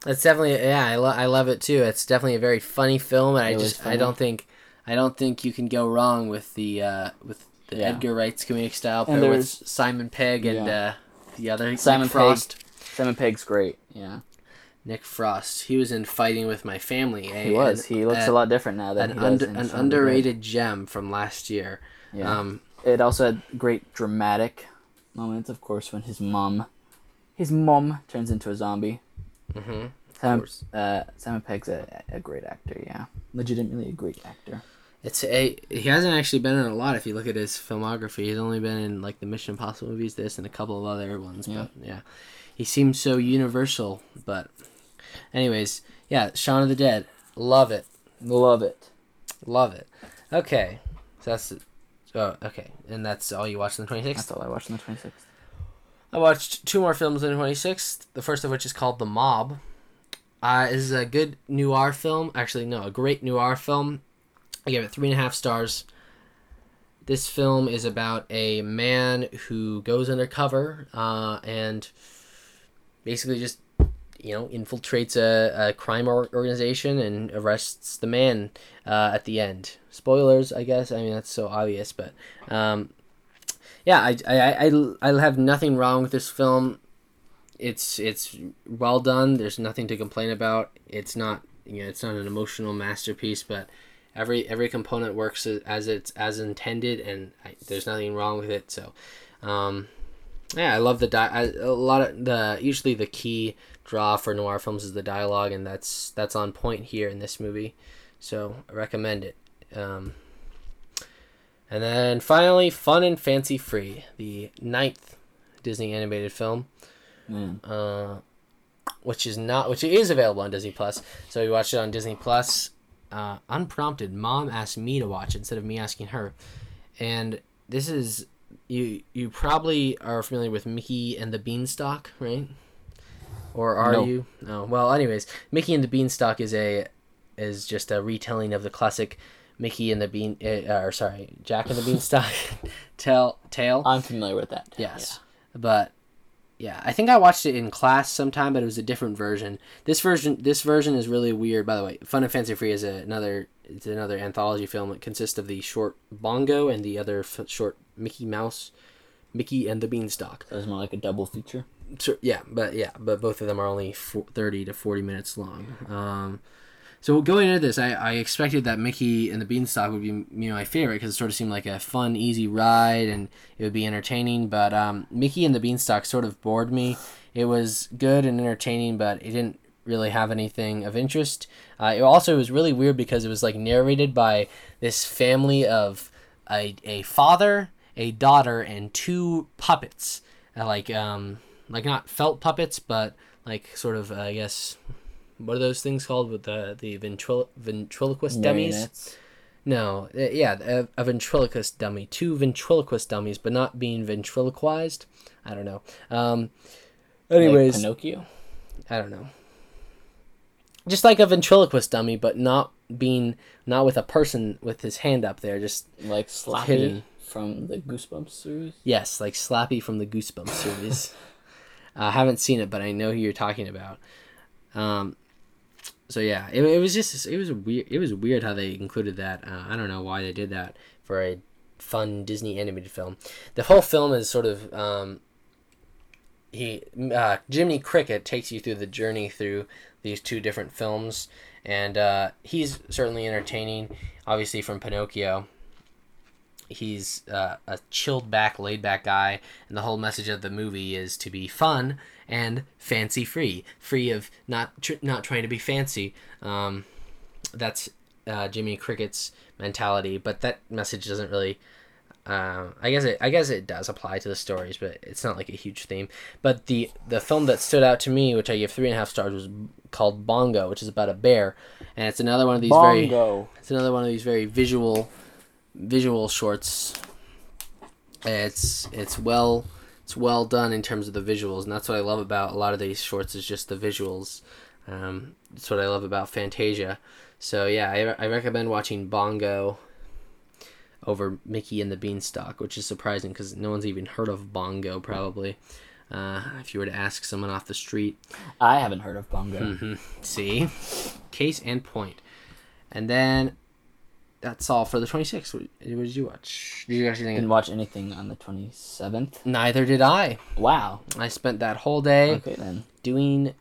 Speaker 1: It's definitely yeah, I, lo- I love it too. It's definitely a very funny film, and I
Speaker 2: It was
Speaker 1: just I don't think I don't think you can go wrong with the uh, with the
Speaker 2: Yeah.
Speaker 1: Edgar Wright's comedic style
Speaker 2: And
Speaker 1: pair with Simon Pegg and
Speaker 2: Yeah.
Speaker 1: uh, the other
Speaker 2: Simon Pegg.
Speaker 1: Frost.
Speaker 2: Simon Pegg's great. Yeah,
Speaker 1: Nick Frost. He was in Fighting with My Family.
Speaker 2: he was. He looks a lot different now than
Speaker 1: an under, an underrated gem from last year.
Speaker 2: Yeah.
Speaker 1: Um,
Speaker 2: it also had great dramatic moments, of course, when his mom, his mom turns into a zombie.
Speaker 1: Mm-hmm.
Speaker 2: Simon, uh, Simon Pegg's a, a great actor. Yeah, legitimately a great actor.
Speaker 1: It's a he hasn't actually been in a lot. If you look at his filmography, he's only been in like the Mission Impossible movies, this and a couple of other ones.
Speaker 2: Yeah.
Speaker 1: But yeah, he seems so universal. But anyways, yeah, Shaun of the Dead, love it,
Speaker 2: Love it.
Speaker 1: love it. Okay, so that's oh okay, and that's all you watched on the twenty
Speaker 2: That's all I watched on the twenty sixth.
Speaker 1: I watched two more films on the twenty sixth. The first of which is called The Mob. Uh, this is a good noir film. Actually, no, a great noir film. I gave it three and a half stars. This film is about a man who goes undercover uh, and basically just, you know, infiltrates a, a crime organization and arrests the man uh, at the end. Spoilers, I guess. I mean, that's so obvious, but um, yeah, I, I, I, I have nothing wrong with this film. It's it's well done. There's nothing to complain about. It's not you know it's not an emotional masterpiece, but every every component works as it's as intended, and I, there's nothing wrong with it. So, um, yeah, I love the di- I, a lot of the usually the key draw for noir films is the dialogue, and that's that's on point here in this movie. So I recommend it. Um, and then finally, Fun and Fancy Free, the ninth Disney animated film.
Speaker 2: Man,
Speaker 1: Uh, which is not which is available on Disney Plus. So we watched it on Disney Plus. Uh, unprompted, mom asked me to watch it instead of me asking her, and this is you. You probably are familiar with Mickey and the Beanstalk, right? Or are
Speaker 2: No.
Speaker 1: you? No. Well, anyways, Mickey and the Beanstalk is a is just a retelling of the classic Mickey and the Bean, uh, or sorry, Jack and the Beanstalk tale. Tale.
Speaker 2: I'm familiar with that.
Speaker 1: Yes, but yeah, I think I watched it in class sometime, but it was a different version. This version, this version is really weird. By the way, Fun and Fancy Free is a, another it's another anthology film. It consists of the short Bongo and the other f- short Mickey Mouse, Mickey and the Beanstalk.
Speaker 2: It's more like a double feature.
Speaker 1: So, yeah, but yeah, but both of them are only fo- thirty to forty minutes long. Um, so going into this, I, I expected that Mickey and the Beanstalk would be you know my favorite because it sort of seemed like a fun, easy ride and it would be entertaining. But um, Mickey and the Beanstalk sort of bored me. It was good and entertaining, but it didn't really have anything of interest. Uh, it also was really weird because it was like narrated by this family of a, a father, a daughter, and two puppets. Uh, like um like not felt puppets, but like sort of uh, I guess what are those things called with the the ventrilo- ventriloquist dummies? No, uh, yeah, a, a ventriloquist dummy, two ventriloquist dummies, but not being ventriloquized. I don't know. Um,
Speaker 2: Like
Speaker 1: anyways,
Speaker 2: Pinocchio.
Speaker 1: I don't know. Just like a ventriloquist dummy, but not being not with a person with his hand up there. Just
Speaker 2: Like Slappy
Speaker 1: hidden.
Speaker 2: from the Goosebumps series.
Speaker 1: yes, like Slappy from the Goosebumps series. I haven't seen it, but I know who you're talking about. Um, so yeah, it, it was just it was weird. It was weird how they included that. Uh, I don't know why they did that for a fun Disney animated film. The whole film is sort of um, he uh, Jiminy Cricket takes you through the journey through these two different films, and uh, he's certainly entertaining. Obviously, from Pinocchio, he's uh, a chilled back, laid back guy, and the whole message of the movie is to be fun and fancy free, free of not tr- not trying to be fancy. Um, that's uh, Jimmy Cricket's mentality, but that message doesn't really. Uh, I guess it. I guess it does apply to the stories, but it's not like a huge theme. But the the film that stood out to me, which I give three and a half stars, was called Bongo, which is about a bear, and it's another one of these very.
Speaker 2: Bongo.
Speaker 1: It's another one of these very visual, visual shorts. It's it's well it's well done in terms of the visuals, and that's what I love about a lot of these shorts is just the visuals. Um, that's what I love about Fantasia. So yeah, I, I recommend watching Bongo over Mickey and the Beanstalk, which is surprising because no one's even heard of Bongo probably. Uh, if you were to ask someone off the street,
Speaker 2: I haven't heard of Bongo.
Speaker 1: Mm-hmm. See, case and point. And then that's all for the 26th. What, what did you watch? Did you actually think?
Speaker 2: Didn't watch anything on the 27th.
Speaker 1: Neither did I.
Speaker 2: Wow.
Speaker 1: I spent that whole day
Speaker 2: Okay then.
Speaker 1: doing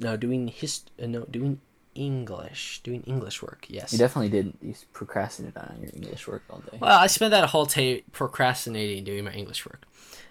Speaker 1: no doing hist uh, no doing English doing English work. Yes.
Speaker 2: You definitely did. You procrastinated on your English work all day.
Speaker 1: Well, I spent that whole day procrastinating doing my English work.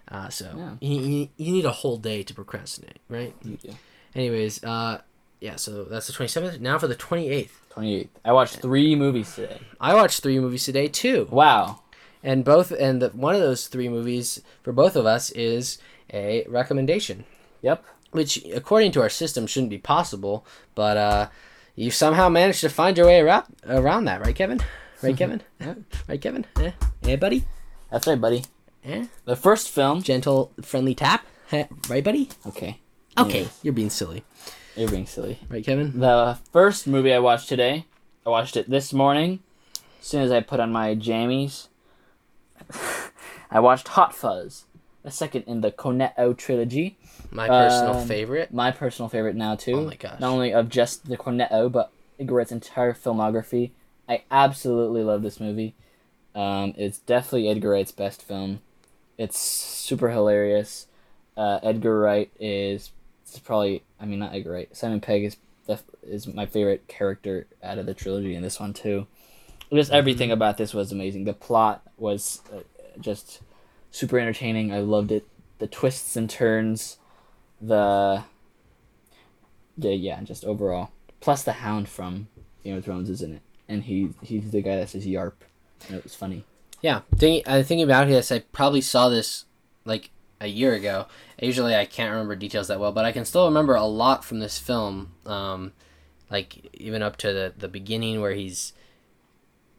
Speaker 1: Uh, so
Speaker 2: Yeah.
Speaker 1: you, you, you need a whole day to procrastinate, right?
Speaker 2: You do.
Speaker 1: Anyways, uh, yeah. So that's the 27th. Now for the 28th.
Speaker 2: 28th. I watched three movies today.
Speaker 1: I watched three movies today too,
Speaker 2: Wow.
Speaker 1: and both and the, one of those three movies for both of us is a recommendation,
Speaker 2: Yep.
Speaker 1: which according to our system shouldn't be possible, but uh, you somehow managed to find your way around around that, right, Kevin? Right, Kevin?
Speaker 2: Yeah.
Speaker 1: Right, Kevin? Eh? Eh, buddy?
Speaker 2: That's right, buddy.
Speaker 1: Eh?
Speaker 2: The first film.
Speaker 1: Gentle, friendly tap, right, buddy?
Speaker 2: Okay.
Speaker 1: Okay, you're being silly,
Speaker 2: You're being silly.
Speaker 1: right, Kevin?
Speaker 2: The first movie I watched today, I watched it this morning. As soon as I put on my jammies, I watched Hot Fuzz, the second in the Cornetto trilogy.
Speaker 1: My personal
Speaker 2: Um,
Speaker 1: favorite.
Speaker 2: My personal favorite now too.
Speaker 1: Oh my gosh.
Speaker 2: Not only of just the Cornetto, but Edgar Wright's entire filmography. I absolutely love this movie. Um, it's definitely Edgar Wright's best film. It's super hilarious. Uh, Edgar Wright is probably I mean not Edgar Wright. Simon Pegg is def- is my favorite character out of the trilogy in this one too. Just everything about this was amazing. The plot was uh, just super entertaining. I loved it. The twists and turns, the yeah, yeah, just overall. Plus the Hound from Game of Thrones is in it, and he he's the guy that says Yarp, and it was funny.
Speaker 1: Yeah, think, I think about this. I probably saw this like a year ago. Usually I can't remember details that well, but I can still remember a lot from this film. Um, like even up to the the beginning where he's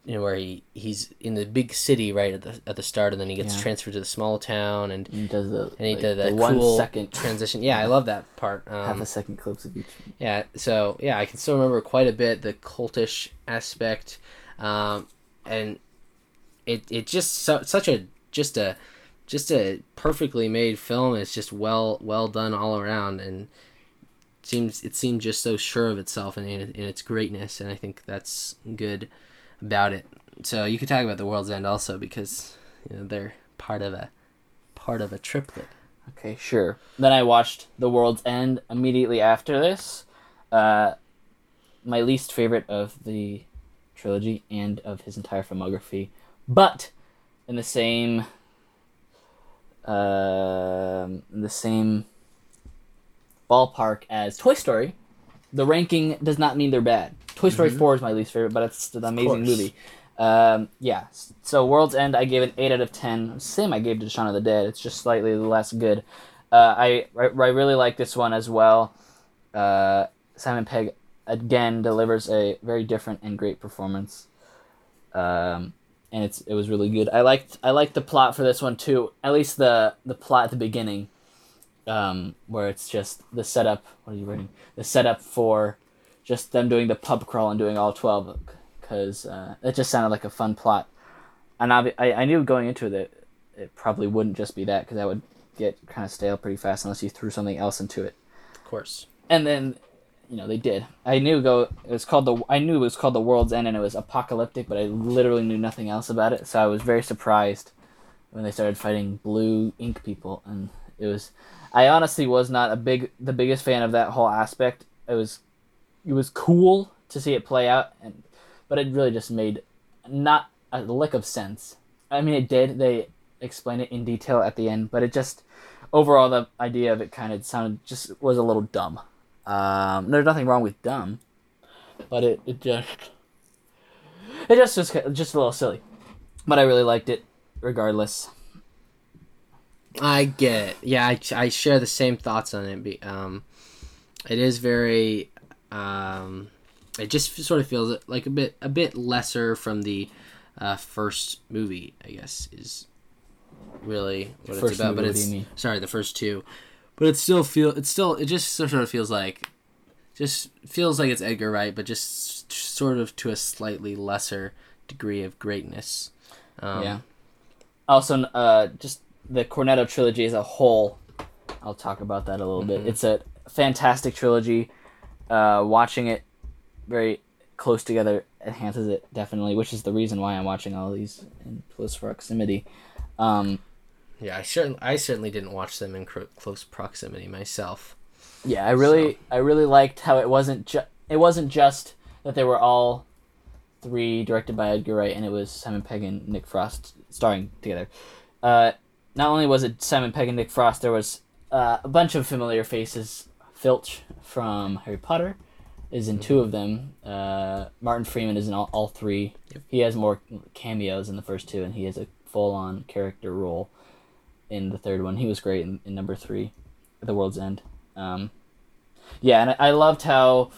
Speaker 1: you know where he he's in the big city right at the at the start and then he gets
Speaker 2: Yeah.
Speaker 1: transferred to the small town and
Speaker 2: And he does the,
Speaker 1: and he
Speaker 2: like,
Speaker 1: that
Speaker 2: one
Speaker 1: cool
Speaker 2: second-
Speaker 1: transition. Yeah, I love that part.
Speaker 2: half
Speaker 1: Um,
Speaker 2: a second clips of each.
Speaker 1: yeah, so yeah, I can still remember quite a bit the cultish aspect, um, and it it just so, such a just a just a perfectly made film. It's just well well done all around, and seems it seemed just so sure of itself and in, in its greatness, and I think that's good about it. So you could talk about the World's End also because you know they're part of a part of a triplet.
Speaker 2: Okay, sure. Then I watched The World's End immediately after this. Uh, my least favorite of the trilogy and of his entire filmography, but in the same, um, in the same ballpark as Toy Story. The ranking does not mean they're bad. Toy Story Four is my least favorite, but it's an amazing movie. Um, yeah. So World's End, I gave an eight out of ten. Same I gave to Shaun of the Dead. It's just slightly less good. Uh, I, I really like this one as well. Uh, Simon Pegg again delivers a very different and great performance. Um, and it's it was really good. I liked I liked the plot for this one too. At least the the plot at the beginning, um, where it's just the setup. What are you writing? The setup for just them doing the pub crawl and doing all twelve, because uh, it just sounded like a fun plot. And I I, I knew going into it that it probably wouldn't just be that because that would get kind of stale pretty fast unless you threw something else into it
Speaker 1: Of course.
Speaker 2: and then you know they did i knew go it was called the i knew it was called the world's end and it was apocalyptic but i literally knew nothing else about it so i was very surprised when they started fighting blue ink people and it was i honestly was not a big the biggest fan of that whole aspect it was it was cool to see it play out and but it really just made not a lick of sense i mean it did they explained it in detail at the end but it just overall the idea of it kind of sounded just was a little dumb um, there's nothing wrong with dumb, but it, it just it just was just a little silly. But I really liked it, regardless.
Speaker 1: I get. Yeah, I, I share the same thoughts on it. Um, it is very, um, it just sort of feels like a bit a bit lesser from the uh, first movie. I guess is really what it's about. but it's sorry, the first two. But it still feel it still it just sort of feels like, just feels like it's Edgar Wright, but just sort of to a slightly lesser degree of greatness. Um,
Speaker 2: yeah. Also, uh, just the Cornetto trilogy as a whole. I'll talk about that a little bit. It's a fantastic trilogy. Uh, watching it very close together enhances it definitely, which is the reason why I'm watching all these in close proximity. Um,
Speaker 1: Yeah, I certainly I certainly didn't watch them in close proximity myself.
Speaker 2: Yeah, I really, I really liked how it wasn't ju- it wasn't just that they were all three directed by Edgar Wright, and it was Simon Pegg and Nick Frost starring together. Uh, not only was it Simon Pegg and Nick Frost, there was uh, a bunch of familiar faces. Filch from Harry Potter is in two of them. Uh, Martin Freeman is in all, all three. He has more cameos in the first two, and he has a full on character role in the third one. He was great in, in number three, The World's End. Um, yeah, and I, I loved how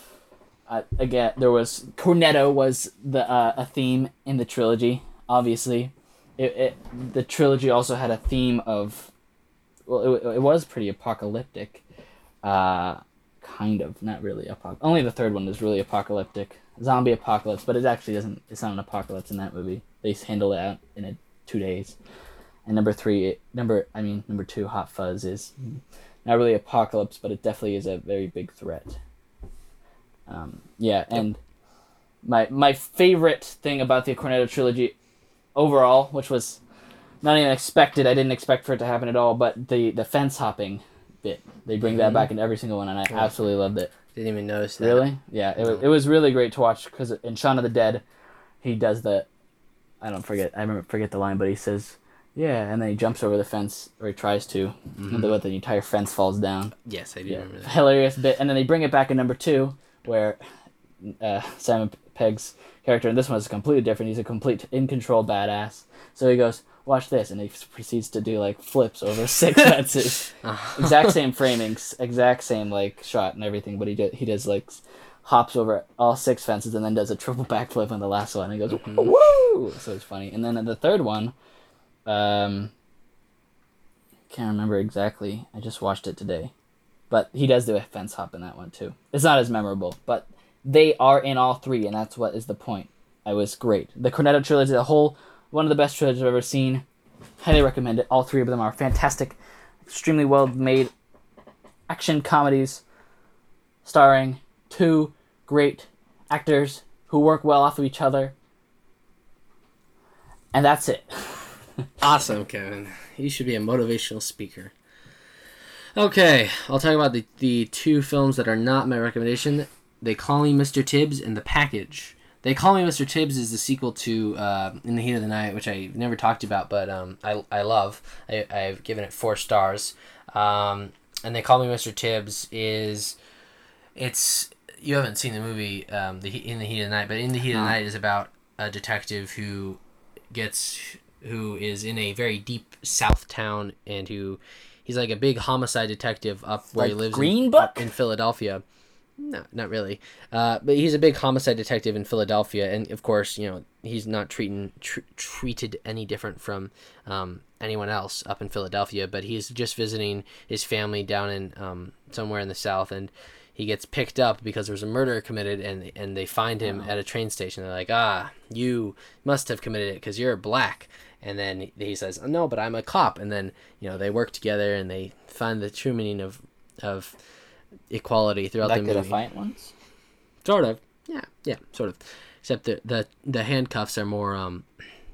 Speaker 2: uh, again there was Cornetto was the uh, a theme in the trilogy. Obviously, it, it the trilogy also had a theme of well, it, it was pretty apocalyptic, uh, kind of not really apoc. Only the third one is really apocalyptic, zombie apocalypse, but it actually doesn't. It's not an apocalypse in that movie. They handle it out in a, two days. And number three, it, number I mean number two, Hot Fuzz is not really apocalypse, but it definitely is a very big threat. Um, yeah, and my my favorite thing about the Cornetto trilogy overall, which was not even expected, I didn't expect for it to happen at all, but the the fence hopping bit, they bring that back in every single one, and I absolutely loved it.
Speaker 1: Didn't even notice that.
Speaker 2: Really? Yeah, it was it was really great to watch because in Shaun of the Dead, he does the, I don't forget I remember forget the line, but he says, yeah, and then he jumps over the fence or he tries to, and the, the entire fence falls down.
Speaker 1: Yes, I do
Speaker 2: Yeah,
Speaker 1: remember that.
Speaker 2: hilarious bit, and then they bring it back in number two where uh, Simon Pegg's character, and this one is completely different. He's a complete in control badass. So he goes, "Watch this," and he proceeds to do like flips over six fences. exact same framings, exact same like shot and everything, but he he does like hops over all six fences and then does a triple backflip on the last one. And he goes, "Woo!" So it's funny. And then in the third one, um, can't remember exactly. I just watched it today, but he does do a fence hop in that one too. It's not as memorable, but they are in all three, and that's what is the point. I was great. The Cornetto trilogy, the whole one of the best trailers I've ever seen. Highly recommend it. All three of them are fantastic, extremely well made action comedies, starring two great actors who work well off of each other. And that's it.
Speaker 1: Awesome, Kevin. You should be a motivational speaker. Okay, I'll talk about the, the two films that are not my recommendation. They Call Me Mr. Tibbs and The Package. They Call Me Mr. Tibbs is the sequel to uh, In the Heat of the Night, which I never talked about, but um, I, I love. I, I've given it four stars. Um, and They Call Me Mr. Tibbs is. It's. You haven't seen the movie um, the, In the Heat of the Night, but In the Heat of the Night is about a detective who gets who is in a very deep south town and who he's like a big homicide detective up where he lives
Speaker 2: Green
Speaker 1: in,
Speaker 2: Book?
Speaker 1: in Philadelphia. No, not really. Uh, but he's a big homicide detective in Philadelphia, and of course, you know he's not treating tr- treated any different from um, anyone else up in Philadelphia. But he's just visiting his family down in um, somewhere in the south, and he gets picked up because there was a murder committed, and and they find him at a train station. They're like, ah, you must have committed it because you're black. And then he says, oh, no, but I'm a cop. And then you know they work together and they find the true meaning of of equality throughout
Speaker 2: Like
Speaker 1: the
Speaker 2: the
Speaker 1: movie.
Speaker 2: Defiant ones?
Speaker 1: Sort of. Yeah, yeah, sort of. Except the the, the handcuffs are more um,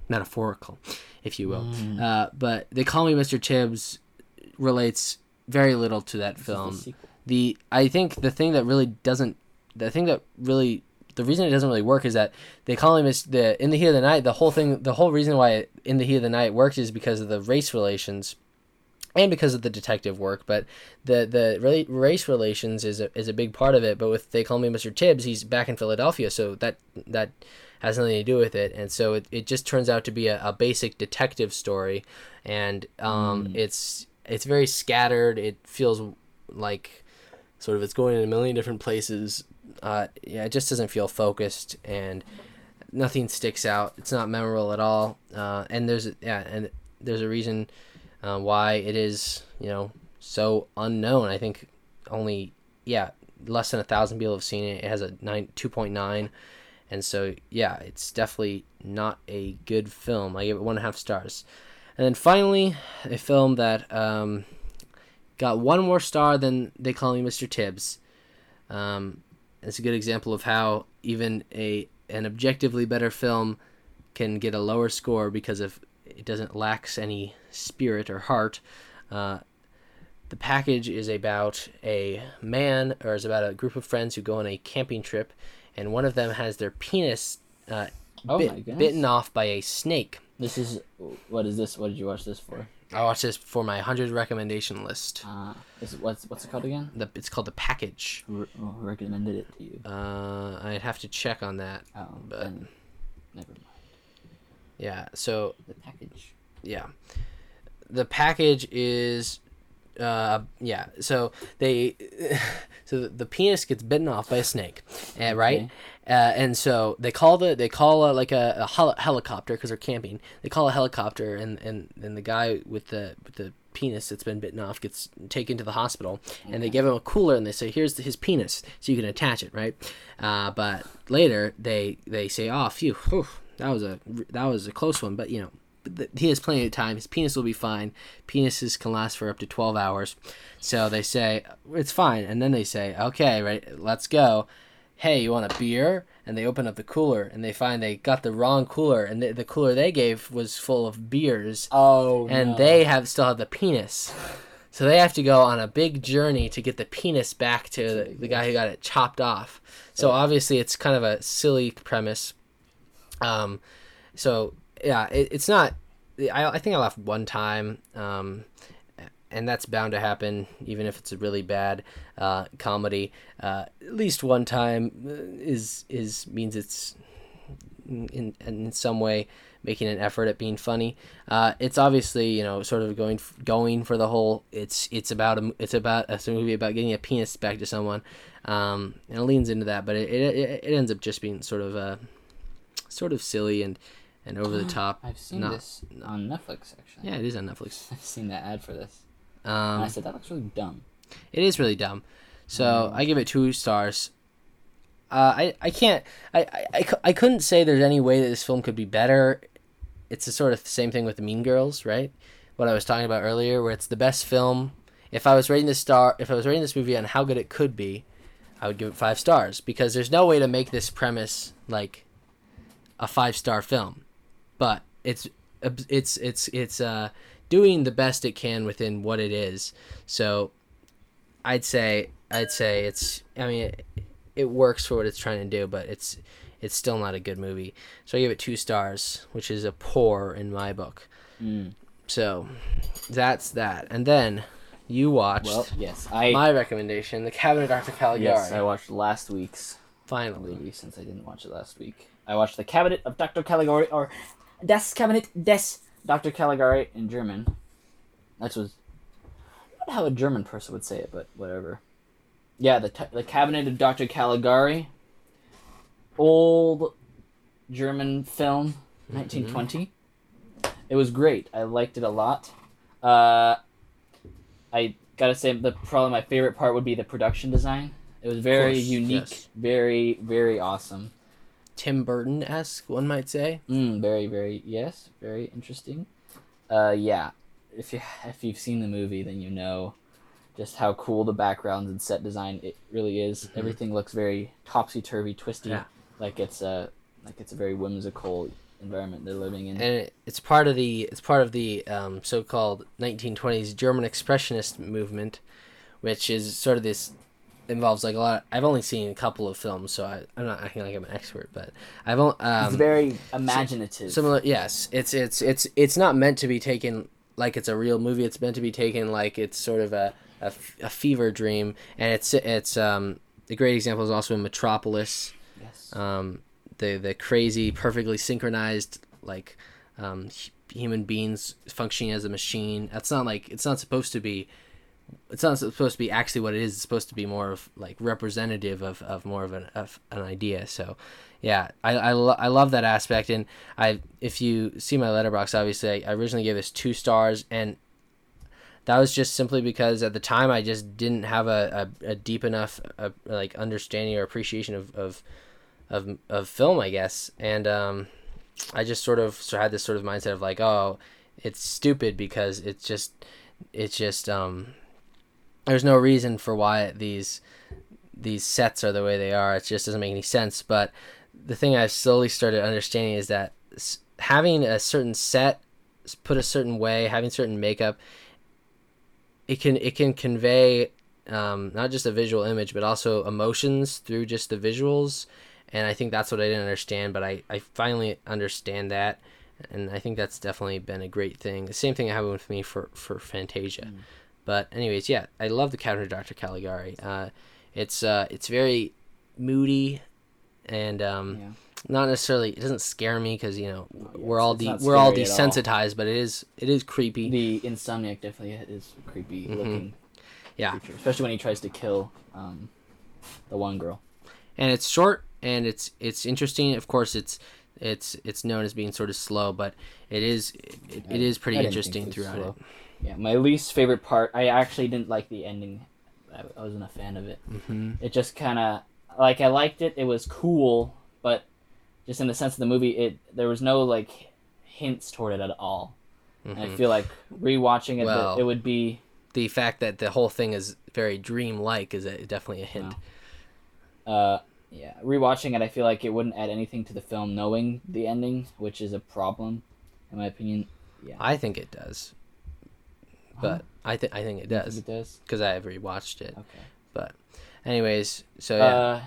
Speaker 1: metaphorical, if you will.
Speaker 2: Mm.
Speaker 1: Uh, but they call me Mr. Tibbs relates very little to that
Speaker 2: This is
Speaker 1: film.
Speaker 2: the.
Speaker 1: The I think the thing that really doesn't the thing that really the reason it doesn't really work is that they call him as the in the heat of the night. The whole thing, the whole reason why in the heat of the night works is because of the race relations and because of the detective work, but the the race relations is a, is a big part of it. But with they call me Mr. Tibbs, he's back in Philadelphia, so that that has nothing to do with it, and so it, it just turns out to be a, a basic detective story, and um, it's it's very scattered. It feels like sort of it's going in a million different places. Uh, yeah, it just doesn't feel focused and nothing sticks out. It's not memorable at all. Uh, and there's yeah, and there's a reason uh, why it is you know so unknown. I think only yeah less than a thousand people have seen it. It has a nine two point nine, and so yeah, it's definitely not a good film. I give it one and a half stars. And then finally, a film that um, got one more star than they call me Mr. Tibbs. Um, it's a good example of how even a an objectively better film can get a lower score because of it doesn't lacks any spirit or heart. Uh, the package is about a man, or is about a group of friends who go on a camping trip, and one of them has their penis uh,
Speaker 2: Oh
Speaker 1: bit- bitten off by a snake.
Speaker 2: This is what is this? What did you watch this for?
Speaker 1: I watched this for my hundred recommendation list.
Speaker 2: Uh, is what's what's it called again?
Speaker 1: The, it's called the package.
Speaker 2: Who, re- who recommended it to you?
Speaker 1: Uh, I'd have to check on that.
Speaker 2: Oh,
Speaker 1: but-
Speaker 2: never mind.
Speaker 1: Yeah. So
Speaker 2: The package.
Speaker 1: yeah, the package is, uh, yeah. So they, so the, penis gets bitten off by a snake, and right,
Speaker 2: Okay.
Speaker 1: uh, and so they call the they call a, like a, a hel- helicopter because they're camping. They call a helicopter, and and and the guy with the with the penis that's been bitten off gets taken to the hospital, and they give him a cooler, and they say, "Here's his penis, so you can attach it." Right, uh, but later they they say, "Oh, phew, whew, that was a that was a close one," but you know he has plenty of time. His penis will be fine. Penises can last for up to 12 hours. So they say, it's fine. And then they say, okay, right, let's go. Hey, you want a beer? And they open up the cooler and they find they got the wrong cooler. And the, the cooler they gave was full of beers.
Speaker 2: Oh,
Speaker 1: And
Speaker 2: no.
Speaker 1: they have still have the penis. So they have to go on a big journey to get the penis back to the, the guy who got it chopped off. So obviously it's kind of a silly premise. Um, so yeah, it, it's not. I, I think I laughed one time, um, and that's bound to happen, even if it's a really bad uh, comedy. Uh, at least one time uh, is is means it's in in some way making an effort at being funny. Uh, it's obviously you know sort of going going for the whole. It's it's about a it's about a movie about getting a penis back to someone, um, and it leans into that, but it, it, it ends up just being sort of uh, sort of silly and and over the top.
Speaker 2: I've seen
Speaker 1: not-
Speaker 2: this on Netflix actually.
Speaker 1: Yeah, it is on Netflix.
Speaker 2: I've seen that ad for this. and I
Speaker 1: Um,
Speaker 2: said that looks really dumb.
Speaker 1: it is really dumb. So I give it two stars. Uh, I, I can't I, I, I, I couldn't say there's any way that this film could be better. It's the sort of same thing with the Mean Girls, right? What I was talking about earlier, where it's the best film. If I was rating this star, if I was rating this movie on how good it could be, I would give it five stars because there's no way to make this premise like a five star film, but it's it's it's it's uh doing the best it can within what it is. So I'd say I'd say it's I mean it, it works for what it's trying to do, but it's it's still not a good movie. So I give it two stars, which is a poor in my book.
Speaker 2: Mm.
Speaker 1: So that's that. And then you watched
Speaker 2: Well, yes, I
Speaker 1: my recommendation, The Cabinet of Dr. Caligari.
Speaker 2: yes I watched last week's
Speaker 1: Finally.
Speaker 2: movie since I didn't watch it last week. I watched The Cabinet of Dr. Caligari or Das Cabinet des Dr. Caligari in German. That was not how a German person would say it, but whatever. Yeah, the t- the Cabinet of Dr. Caligari. Old German film, 1920. It was great. I liked it a lot. Uh, I gotta say, the probably my favorite part would be the production design. It was very
Speaker 1: course,
Speaker 2: unique,
Speaker 1: yes.
Speaker 2: very very awesome.
Speaker 1: Tim Burton esque, one might say.
Speaker 2: Mm, very very yes, very interesting. Uh, yeah. If you if you've seen the movie, then you know just how cool the backgrounds and set design it really is. Everything looks very topsy turvy, twisty,
Speaker 1: Yeah.
Speaker 2: like it's a like it's a very whimsical environment they're living in.
Speaker 1: and it, it's part of the it's part of the um, so-called 1920s German expressionist movement, which is sort of this involves like a lot. I've only seen a couple of films, so I, I'm not acting like I'm an expert, but I've only um,
Speaker 2: it's very imaginative.
Speaker 1: similar. Yes, it's it's it's it's not meant to be taken like it's a real movie. It's meant to be taken like it's sort of a a fever dream, and it's it's um the great example is also in Metropolis
Speaker 2: yes.
Speaker 1: um, the the crazy, perfectly synchronized like um, human beings functioning as a machine. That's not like it's not supposed to be. It's not supposed to be actually what it is. It's supposed to be more of like representative of, of more of an of an idea. So, yeah, I I, lo- I love that aspect. And I if you see my Letterboxd, obviously I, originally gave this two stars, and that was just simply because at the time I just didn't have a, a, a deep enough uh like understanding or appreciation of, of of of film, I guess. And um, I just sort of had this sort of mindset of like, oh, it's stupid because it's just it's just um, there's no reason for why these these sets are the way they are. It just doesn't make any sense. But the thing I've slowly started understanding is that having a certain set put a certain way, having certain makeup, it can it can convey um, not just a visual image but also emotions through just the visuals. And i think that's what i didn't understand but i, I finally understand that. And i think that's definitely been a great thing. The same thing happened with me for, for fantasia but anyways yeah i love the of dr caligari uh, it's uh, it's very moody and um,
Speaker 2: Yeah.
Speaker 1: not necessarily it doesn't scare me because you know
Speaker 2: yeah,
Speaker 1: we're all de- we're all
Speaker 2: at all.
Speaker 1: desensitized but it is it is creepy
Speaker 2: The insomniac definitely is creepy looking.
Speaker 1: Yeah.
Speaker 2: creature, especially when he tries to kill um, the one girl.
Speaker 1: and it's short and it's it's interesting. Of course, it's it's it's known as being sort of slow, but it is it, it is pretty
Speaker 2: I didn't think
Speaker 1: interesting throughout
Speaker 2: slow.
Speaker 1: it.
Speaker 2: Yeah, my least favorite part. I actually didn't like the ending. I, I wasn't a fan of it.
Speaker 1: Mm-hmm.
Speaker 2: It just kind of like I liked it. It was cool, but just in the sense of the movie, it there was no like hints toward it at all. And I feel like rewatching it,
Speaker 1: Mm-hmm. Well-
Speaker 2: it would be
Speaker 1: The fact that the whole thing is very dream-like is a, definitely a hint.
Speaker 2: uh yeah rewatching it. I feel like it wouldn't add anything to the film knowing the ending, which is a problem, in my opinion.
Speaker 1: Yeah, I think it does, but I think I think it
Speaker 2: You think
Speaker 1: does
Speaker 2: It does.
Speaker 1: because I have rewatched it.
Speaker 2: Okay.
Speaker 1: But, anyways, so yeah,
Speaker 2: Uh,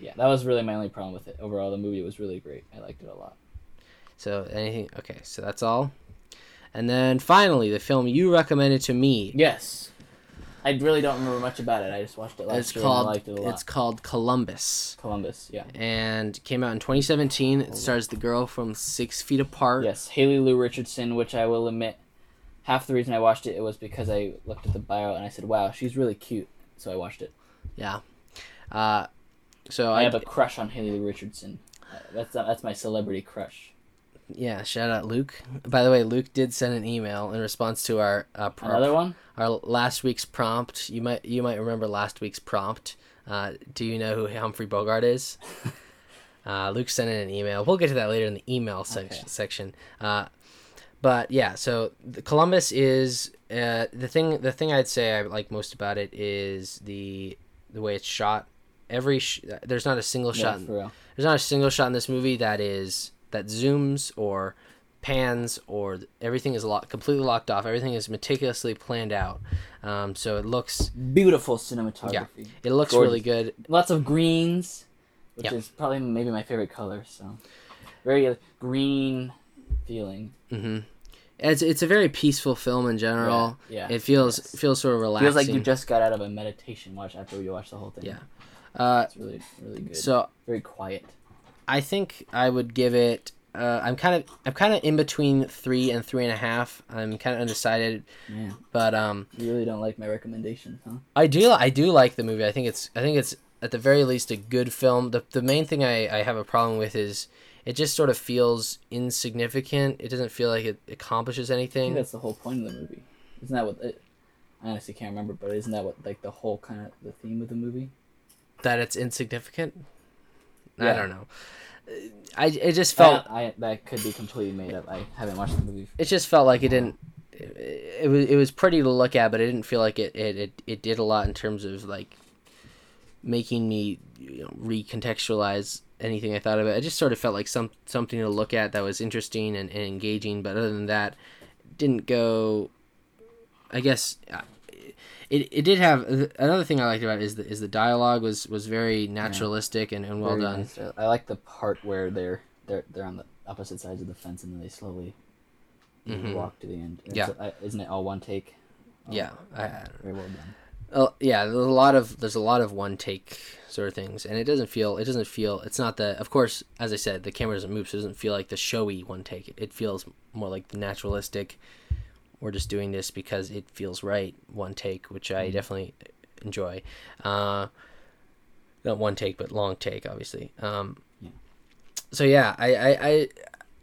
Speaker 2: yeah, that was really my only problem with it. Overall, the movie was really great. I liked it a lot.
Speaker 1: so anything? Okay, so that's all. And then finally, the film you recommended to me.
Speaker 2: Yes. I really don't remember much about it. I just watched it last
Speaker 1: It's
Speaker 2: year
Speaker 1: called
Speaker 2: and I liked it a lot.
Speaker 1: it's called Columbus,
Speaker 2: Columbus, yeah.
Speaker 1: and came out in 2017. It stars the girl from Six Feet Apart.
Speaker 2: Yes, Haley Lu Richardson, which I will admit, half the reason I watched it, it was because I looked at the bio and I said, "Wow, she's really cute," so I watched it.
Speaker 1: Yeah. Uh, so
Speaker 2: I
Speaker 1: I,
Speaker 2: have a crush on Haley Richardson. Uh, That's that's my celebrity crush.
Speaker 1: yeah. Shout out Luke. By the way, Luke did send an email in response to our uh, pro-
Speaker 2: Another one?
Speaker 1: our last week's prompt. You might you might remember last week's prompt. Uh, do you know who Humphrey Bogart is? uh, Luke sent in an email. We'll get to that later in the email sec-
Speaker 2: Okay.
Speaker 1: section. Uh, but yeah, so the Columbus is uh, the thing. The thing I'd say I like most about it is the the way it's shot. Every sh- there's not a single
Speaker 2: Yeah,
Speaker 1: shot.
Speaker 2: real.
Speaker 1: There's not a single shot in this movie that is that zooms or pans or everything is locked, completely locked off. Everything is meticulously planned out. Um, so it looks
Speaker 2: Beautiful cinematography.
Speaker 1: Yeah, it looks
Speaker 2: Gorgeous.
Speaker 1: really good.
Speaker 2: Lots of greens, which
Speaker 1: Yeah.
Speaker 2: is probably maybe my favorite color. So, very uh, green feeling.
Speaker 1: hmm It's it's a very peaceful film in general.
Speaker 2: Yeah,
Speaker 1: It feels
Speaker 2: yes.
Speaker 1: feels sort of relaxing.
Speaker 2: Feels like you just got out of a meditation watch after you watch the whole thing.
Speaker 1: Yeah. Uh,
Speaker 2: It's really really good.
Speaker 1: so
Speaker 2: very quiet.
Speaker 1: I think I would give it. Uh, I'm kind of I'm kind of in between three and three and a half. I'm kind of undecided,
Speaker 2: Yeah.
Speaker 1: but um,
Speaker 2: You really don't like my recommendation, huh?
Speaker 1: I do I do like the movie. I think it's I think it's at the very least a good film. The the main thing I, I have a problem with is it just sort of feels insignificant. It doesn't feel like it accomplishes
Speaker 2: I think
Speaker 1: anything.
Speaker 2: that's the whole point of the movie. Isn't that what? It, I honestly can't remember, but isn't that what like the whole kind of the theme of the movie?
Speaker 1: That it's insignificant. I don't know. Uh, I it just felt
Speaker 2: I, I that could be completely made up. I haven't watched the movie.
Speaker 1: it just felt like it didn't. It, it was it was pretty to look at, but it didn't feel like it it, it, it did a lot in terms of like making me you know, recontextualize anything I thought of it. I just sort of felt like some something to look at that was interesting and, and engaging, but other than that, didn't go. I guess uh, it, it did have another thing I liked about it is the is the dialogue was was very naturalistic and, and well
Speaker 2: Very
Speaker 1: done.
Speaker 2: nice. I like the part where they're they're they're on the opposite sides of the fence and then they slowly
Speaker 1: Mhm.
Speaker 2: walk to the end. It's
Speaker 1: Yeah.
Speaker 2: a- isn't it all one take? Oh,
Speaker 1: Yeah, I, I
Speaker 2: Very well done.
Speaker 1: Uh, yeah, there's a lot of there's a lot of one take sort of things, and it doesn't feel it doesn't feel it's not the of course as I said the camera doesn't move, so it doesn't feel like the showy one take. It feels more like the naturalistic. We're just doing this because it feels right one take, which I
Speaker 2: Mhm.
Speaker 1: definitely enjoy. Uh, not one take, but long take, obviously. Um,
Speaker 2: Yeah.
Speaker 1: So yeah, I, I, I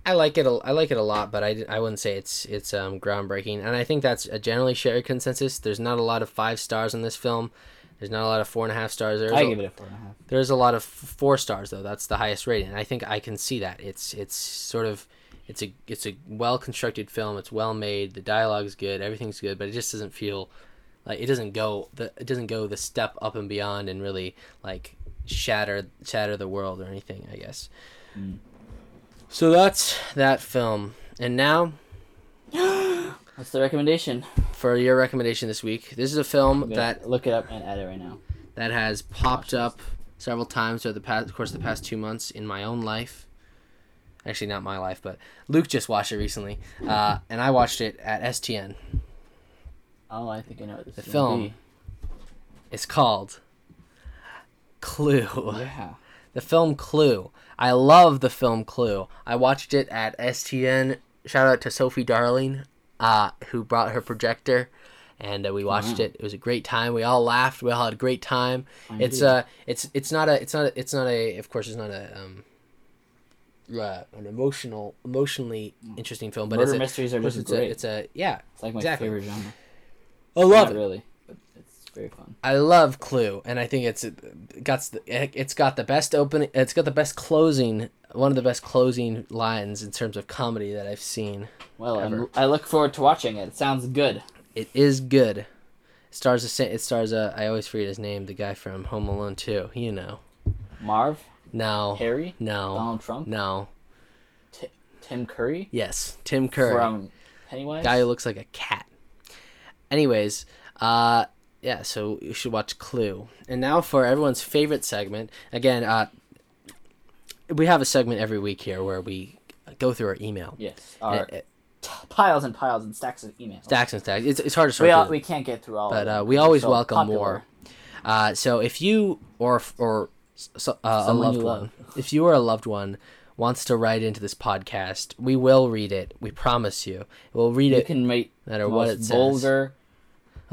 Speaker 1: I like it. A, I like it a lot, but I, I wouldn't say it's it's um, groundbreaking. And I think that's a generally shared consensus. There's not a lot of five stars in this film. There's not a lot of four and a half stars. There's
Speaker 2: I
Speaker 1: a,
Speaker 2: give it a four and a half.
Speaker 1: there's a lot of four stars though. That's the highest rating. And I think I can see that. It's it's sort of it's a it's a well constructed film. It's well made. The dialogue's good. Everything's good, but it just doesn't feel like it doesn't go the it doesn't go the step up and beyond and really like shatter shatter the world or anything. I guess.
Speaker 2: Mm.
Speaker 1: So that's that film. And now
Speaker 2: What's the recommendation?
Speaker 1: for your recommendation this week. This is a film that
Speaker 2: look it up and add it right now.
Speaker 1: that has popped up several times over the past, course of the past two months in my own life. Actually, not my life, but Luke just watched it recently, uh, and I watched it at STN.
Speaker 2: Oh, I think I know what this
Speaker 1: The film.
Speaker 2: Gonna
Speaker 1: It's called Clue.
Speaker 2: Yeah.
Speaker 1: The film Clue. I love the film Clue. I watched it at STN. Shout out to Sophie Darling, uh, who brought her projector, and uh, we watched
Speaker 2: wow.
Speaker 1: it. It was a great time. We all laughed. We all had a great time. It's
Speaker 2: Indeed.
Speaker 1: uh, it's it's not a it's not a, it's not a of course it's not a um, uh, an emotional emotionally interesting film, but
Speaker 2: Murder
Speaker 1: it's a,
Speaker 2: mysteries are just
Speaker 1: it's
Speaker 2: great.
Speaker 1: a it's a yeah.
Speaker 2: It's like my
Speaker 1: exactly.
Speaker 2: favorite genre.
Speaker 1: I love
Speaker 2: Not
Speaker 1: it.
Speaker 2: really, very fun.
Speaker 1: I love Clue, and I think it's it got it's got the best opening. It's got the best closing. One of the best closing lines in terms of comedy that I've seen.
Speaker 2: Well,
Speaker 1: Ever.
Speaker 2: I'm, look forward to watching it. It sounds good.
Speaker 1: It is good. It stars sa- It stars uh, I always forget his name. The guy from Home Alone 2. You know.
Speaker 2: Marv,
Speaker 1: No.
Speaker 2: Harry,
Speaker 1: No.
Speaker 2: Donald Trump,
Speaker 1: No.
Speaker 2: Ti- Tim Curry
Speaker 1: Yes. Tim Curry.
Speaker 2: from Pennywise.
Speaker 1: guy who looks like a cat. Anyways, uh, yeah, so you should watch Clue. And now for everyone's favorite segment. Again, uh, we have a segment every week here where we go through our email.
Speaker 2: yes, our
Speaker 1: And, uh,
Speaker 2: piles and piles and stacks of emails.
Speaker 1: stacks and stacks. It's, it's hard to sort
Speaker 2: We, all,
Speaker 1: through.
Speaker 2: we can't get through all.
Speaker 1: but
Speaker 2: of
Speaker 1: uh, we always
Speaker 2: So
Speaker 1: welcome
Speaker 2: popular.
Speaker 1: more. Uh, so if you or or so, uh, a loved one, if you or a loved one wants to write into this podcast, we will read it. We promise you. We'll read
Speaker 2: You
Speaker 1: it You
Speaker 2: can rate
Speaker 1: no matter what it says.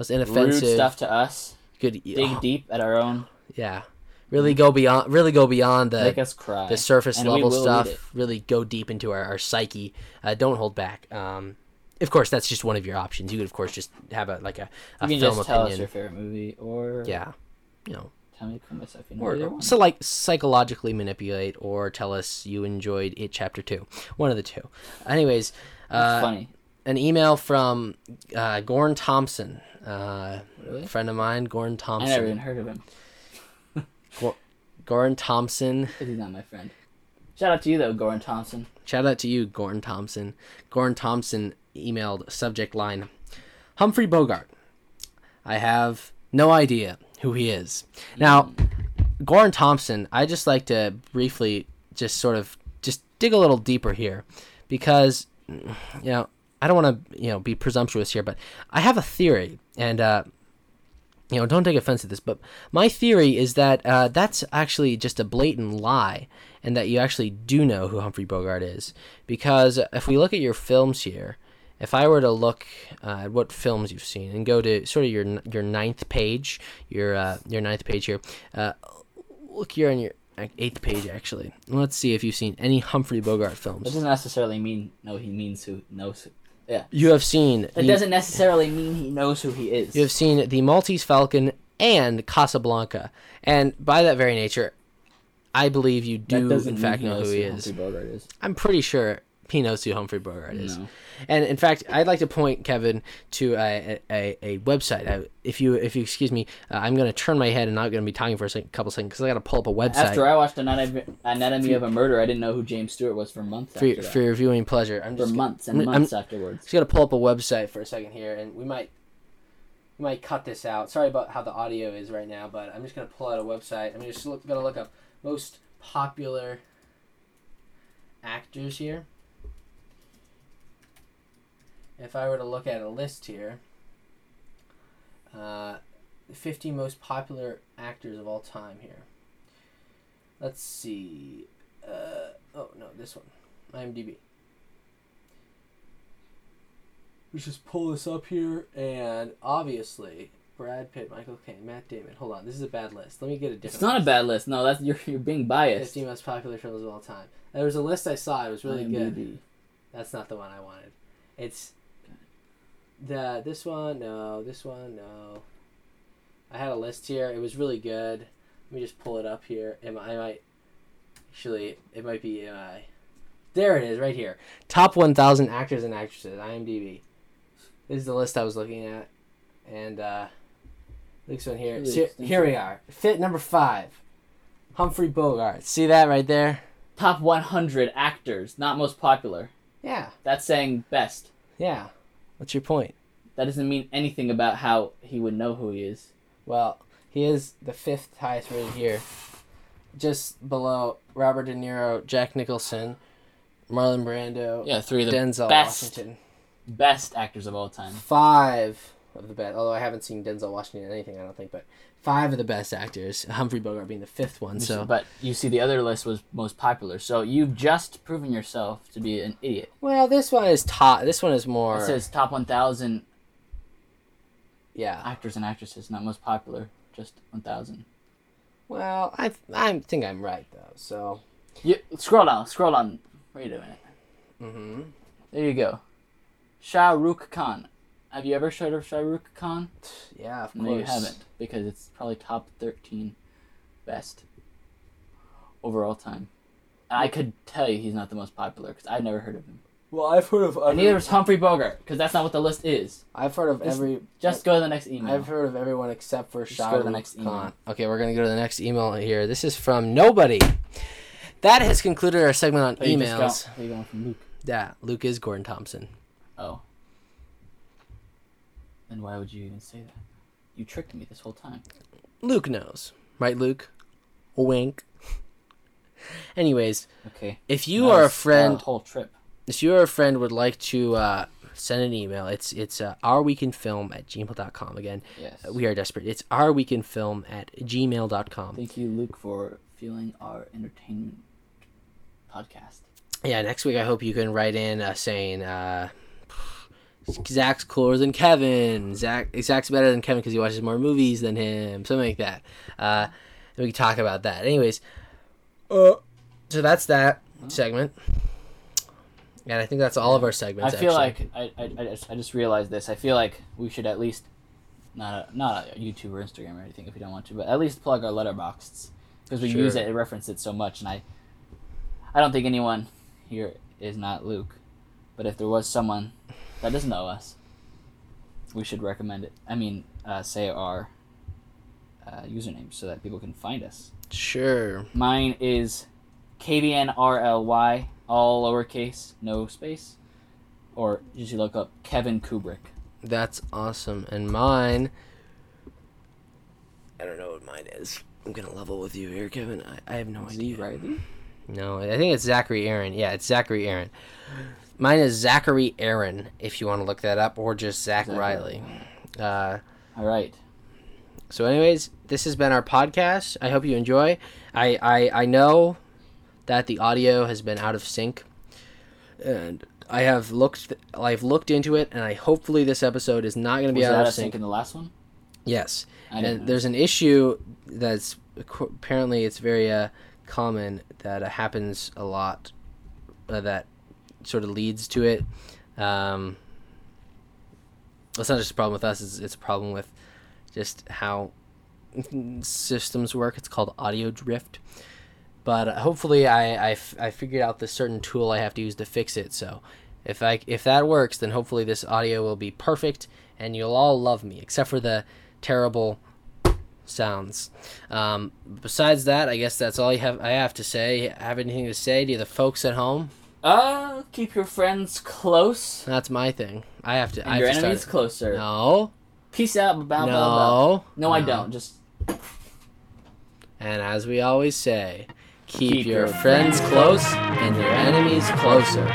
Speaker 2: Vulgar,
Speaker 1: Most
Speaker 2: rude
Speaker 1: inoffensive.
Speaker 2: stuff to us.
Speaker 1: Good.
Speaker 2: Dig
Speaker 1: oh,
Speaker 2: deep at our own.
Speaker 1: yeah. Really go beyond. Really go beyond the
Speaker 2: make us cry.
Speaker 1: the surface
Speaker 2: And
Speaker 1: level stuff. Really go deep into our, our psyche. Uh, don't hold back. Um, of course, that's just one of your options. You could, of course, just have a like a, a
Speaker 2: You can
Speaker 1: film
Speaker 2: just tell us your favorite movie, or
Speaker 1: yeah, you know,
Speaker 2: tell me from myself. You know,
Speaker 1: or so like psychologically manipulate, or tell us you enjoyed it chapter two. One of the two. Anyways, uh,
Speaker 2: funny.
Speaker 1: An email from uh, Gorn Thompson, uh,
Speaker 2: Really?
Speaker 1: friend of mine, Gorn Thompson.
Speaker 2: I never even heard of him.
Speaker 1: Gorn Thompson.
Speaker 2: he's not my friend. Shout out to you though, Goran Thompson.
Speaker 1: Shout out to you, Gorn Thompson. Gorn Thompson emailed subject line Humphrey Bogart. I have no idea who he is. Now, Gorn Thompson, I just like to briefly just sort of just dig a little deeper here because you know, I don't want to, you know, be presumptuous here, but I have a theory and uh you know, don't take offense to this, but my theory is that uh, that's actually just a blatant lie, and that you actually do know who Humphrey Bogart is. Because if we look at your films here, if I were to look uh, at what films you've seen and go to sort of your your ninth page, your uh, your ninth page here, uh, look here on your uh, eighth page actually. Let's see if you've seen any Humphrey Bogart
Speaker 2: films.
Speaker 1: films.
Speaker 2: doesn't necessarily mean no. He means who knows. Yeah.
Speaker 1: You have seen.
Speaker 2: That
Speaker 1: the-
Speaker 2: doesn't necessarily mean he knows who he is.
Speaker 1: You have seen the Maltese Falcon and Casablanca, and by that very nature, I believe you do in fact know who he is.
Speaker 2: Is.
Speaker 1: I'm pretty sure he knows who Humphrey Bogart is.
Speaker 2: No.
Speaker 1: And in fact, I'd like to point Kevin to a, a, a website. I, if you if you excuse me, uh, I'm going to turn my head and not going to be talking for a second, couple seconds because I got to pull up a website
Speaker 2: After I watched Anatomy, Anatomy of a Murder, I didn't know who James Stewart was for months.
Speaker 1: for,
Speaker 2: after that.
Speaker 1: for your viewing pleasure. I'm
Speaker 2: for
Speaker 1: just
Speaker 2: months and
Speaker 1: I'm- I'm-
Speaker 2: months afterwards.
Speaker 1: just gonna pull up a website for a second here, and we might we might cut this out. Sorry about how the audio is right now, but I'm just gonna pull out a website. I'm just look, gonna look up most popular actors here. If I were to look at a list here, uh, the 50 most popular actors of all time here. Let's see. Uh, oh no, this one, IMDb. Let's just pull this up here, and obviously Brad Pitt, Michael Caine, Matt Damon. Hold on, this is a bad list. Let me get a different.
Speaker 2: It's not a bad list. No, that's you're you're being biased.
Speaker 1: 50 most popular films of all time. There was a list I saw. It was really good.
Speaker 2: IMDb.
Speaker 1: That's not the one I wanted. It's the this one. No, this one. No. I had a list here. It was really good. Let me just pull it up here. Am I, I might actually it might be am I there it is right here. Top 1000 actors and actresses IMDb. This is the list I was looking at, and uh, this one here.
Speaker 2: Really
Speaker 1: So, here we are. Fit number five. Humphrey Bogart. See that right there?
Speaker 2: Top 100 actors, not most popular.
Speaker 1: Yeah.
Speaker 2: That's saying best.
Speaker 1: Yeah. What's your point?
Speaker 2: That doesn't mean anything about how he would know who he is.
Speaker 1: Well, he is the fifth highest rated here, just below Robert De Niro, Jack Nicholson, Marlon Brando,
Speaker 2: Yeah, three of the
Speaker 1: Denzel
Speaker 2: best
Speaker 1: Washington.
Speaker 2: best actors of all time.
Speaker 1: Five of the best. Although I haven't seen Denzel Washington in anything, I don't think, but five of the best actors. Humphrey Bogart being the fifth one. So,
Speaker 2: but you see, the other list was most popular. So you've just proven yourself to be an idiot.
Speaker 1: well, this one is top. This one is more.
Speaker 2: It says top 1,000
Speaker 1: yeah.
Speaker 2: actors and actresses, not most popular. Just 1,000.
Speaker 1: Well, I I think I'm right though. So.
Speaker 2: You scroll down. Scroll down. Wait a minute.
Speaker 1: Mm-hmm.
Speaker 2: There you go. Shah Rukh Khan. Have you ever heard of Shah Rukh Khan?
Speaker 1: Yeah, of course.
Speaker 2: No, you haven't, because it's probably top 13 best overall time. I could tell you he's not the most popular because I've never heard of him.
Speaker 1: Well, I've heard of.
Speaker 2: And neither is Humphrey Bogart because that's not what the list is.
Speaker 1: I've heard of
Speaker 2: Just-
Speaker 1: every.
Speaker 2: Just go to the next email.
Speaker 1: I've heard of everyone except for
Speaker 2: Just
Speaker 1: Shah
Speaker 2: go to the
Speaker 1: Rukh
Speaker 2: next
Speaker 1: Khan.
Speaker 2: email.
Speaker 1: Okay, we're gonna go to the next email here. This is from nobody. That has concluded our segment on
Speaker 2: Oh, you just
Speaker 1: emails.
Speaker 2: go- you're going from Luke.
Speaker 1: Yeah, Luke is Gordon Thompson.
Speaker 2: Oh. Then why would you even say that? You tricked me this whole time.
Speaker 1: Luke knows, right, Luke? Wink. Anyways,
Speaker 2: Okay.
Speaker 1: if you
Speaker 2: That
Speaker 1: are a
Speaker 2: was
Speaker 1: friend,
Speaker 2: whole trip.
Speaker 1: if you are a friend would like to uh, send an email. It's it's uh, ourweekendfilm at gmail.com. Again,
Speaker 2: Yes.
Speaker 1: we are desperate. It's ourweekendfilm at gmail.com.
Speaker 2: Thank you, Luke, for fueling our entertainment podcast.
Speaker 1: Yeah, next week I hope you can write in uh, saying uh, Zach's cooler than Kevin. Zach Zach's better than Kevin because he watches more movies than him. Something like that. Uh, we can talk about that. Anyways, uh, so that's that segment. And I think that's all of our segments.
Speaker 2: I feel
Speaker 1: actually.
Speaker 2: like I, I, I, just, I just realized this. I feel like we should at least not a, not a YouTube or Instagram or anything if we don't want to, but at least plug our letterboxes because we use it and reference it so much. And I I don't think anyone here is not Luke, but if there was someone that doesn't know us, we should recommend it. I mean, uh, say our uh, username so that people can find us.
Speaker 1: Sure.
Speaker 2: Mine is KVNRLY, all lowercase, no space. Or just look up Kevin Kubrick.
Speaker 1: That's awesome. And mine, I don't know what mine is. I'm gonna level with you here, Kevin. I, I have no idea.
Speaker 2: Riley?
Speaker 1: No, I think it's Zachary Aaron. Yeah, it's Zachary Aaron. Mine is Zachary Aaron, if you want to look that up, or just Zach
Speaker 2: Zach
Speaker 1: Riley. Uh,
Speaker 2: All right.
Speaker 1: so, anyways, this has been our podcast. I hope you enjoy. I, I I know that the audio has been out of sync, and I have looked I've looked into it, and I hopefully this episode is not going to be out
Speaker 2: that
Speaker 1: of sync.
Speaker 2: sync in the last one?
Speaker 1: Yes, and
Speaker 2: know.
Speaker 1: there's an issue that's apparently it's very uh, common that uh, happens a lot uh, that sort of leads to it. Um, it's not just a problem with us; it's, it's a problem with just how systems work. It's called audio drift. But uh, hopefully, I, I, f- I figured out this certain tool I have to use to fix it. So, if I if that works, then hopefully this audio will be perfect, and you'll all love me, except for the terrible sounds. Um, besides that, I guess that's all you have. I have to say. Have anything to say to the folks at home?
Speaker 2: Uh, keep your friends close
Speaker 1: That's my thing. I have to.
Speaker 2: and
Speaker 1: I
Speaker 2: your
Speaker 1: have to
Speaker 2: enemies
Speaker 1: start.
Speaker 2: closer.
Speaker 1: No,
Speaker 2: Peace out. Bow, bow, bow.
Speaker 1: no,
Speaker 2: No, I don't. Just
Speaker 1: And as we always say, keep,
Speaker 2: Keep
Speaker 1: your
Speaker 2: your
Speaker 1: friends close and your enemies closer.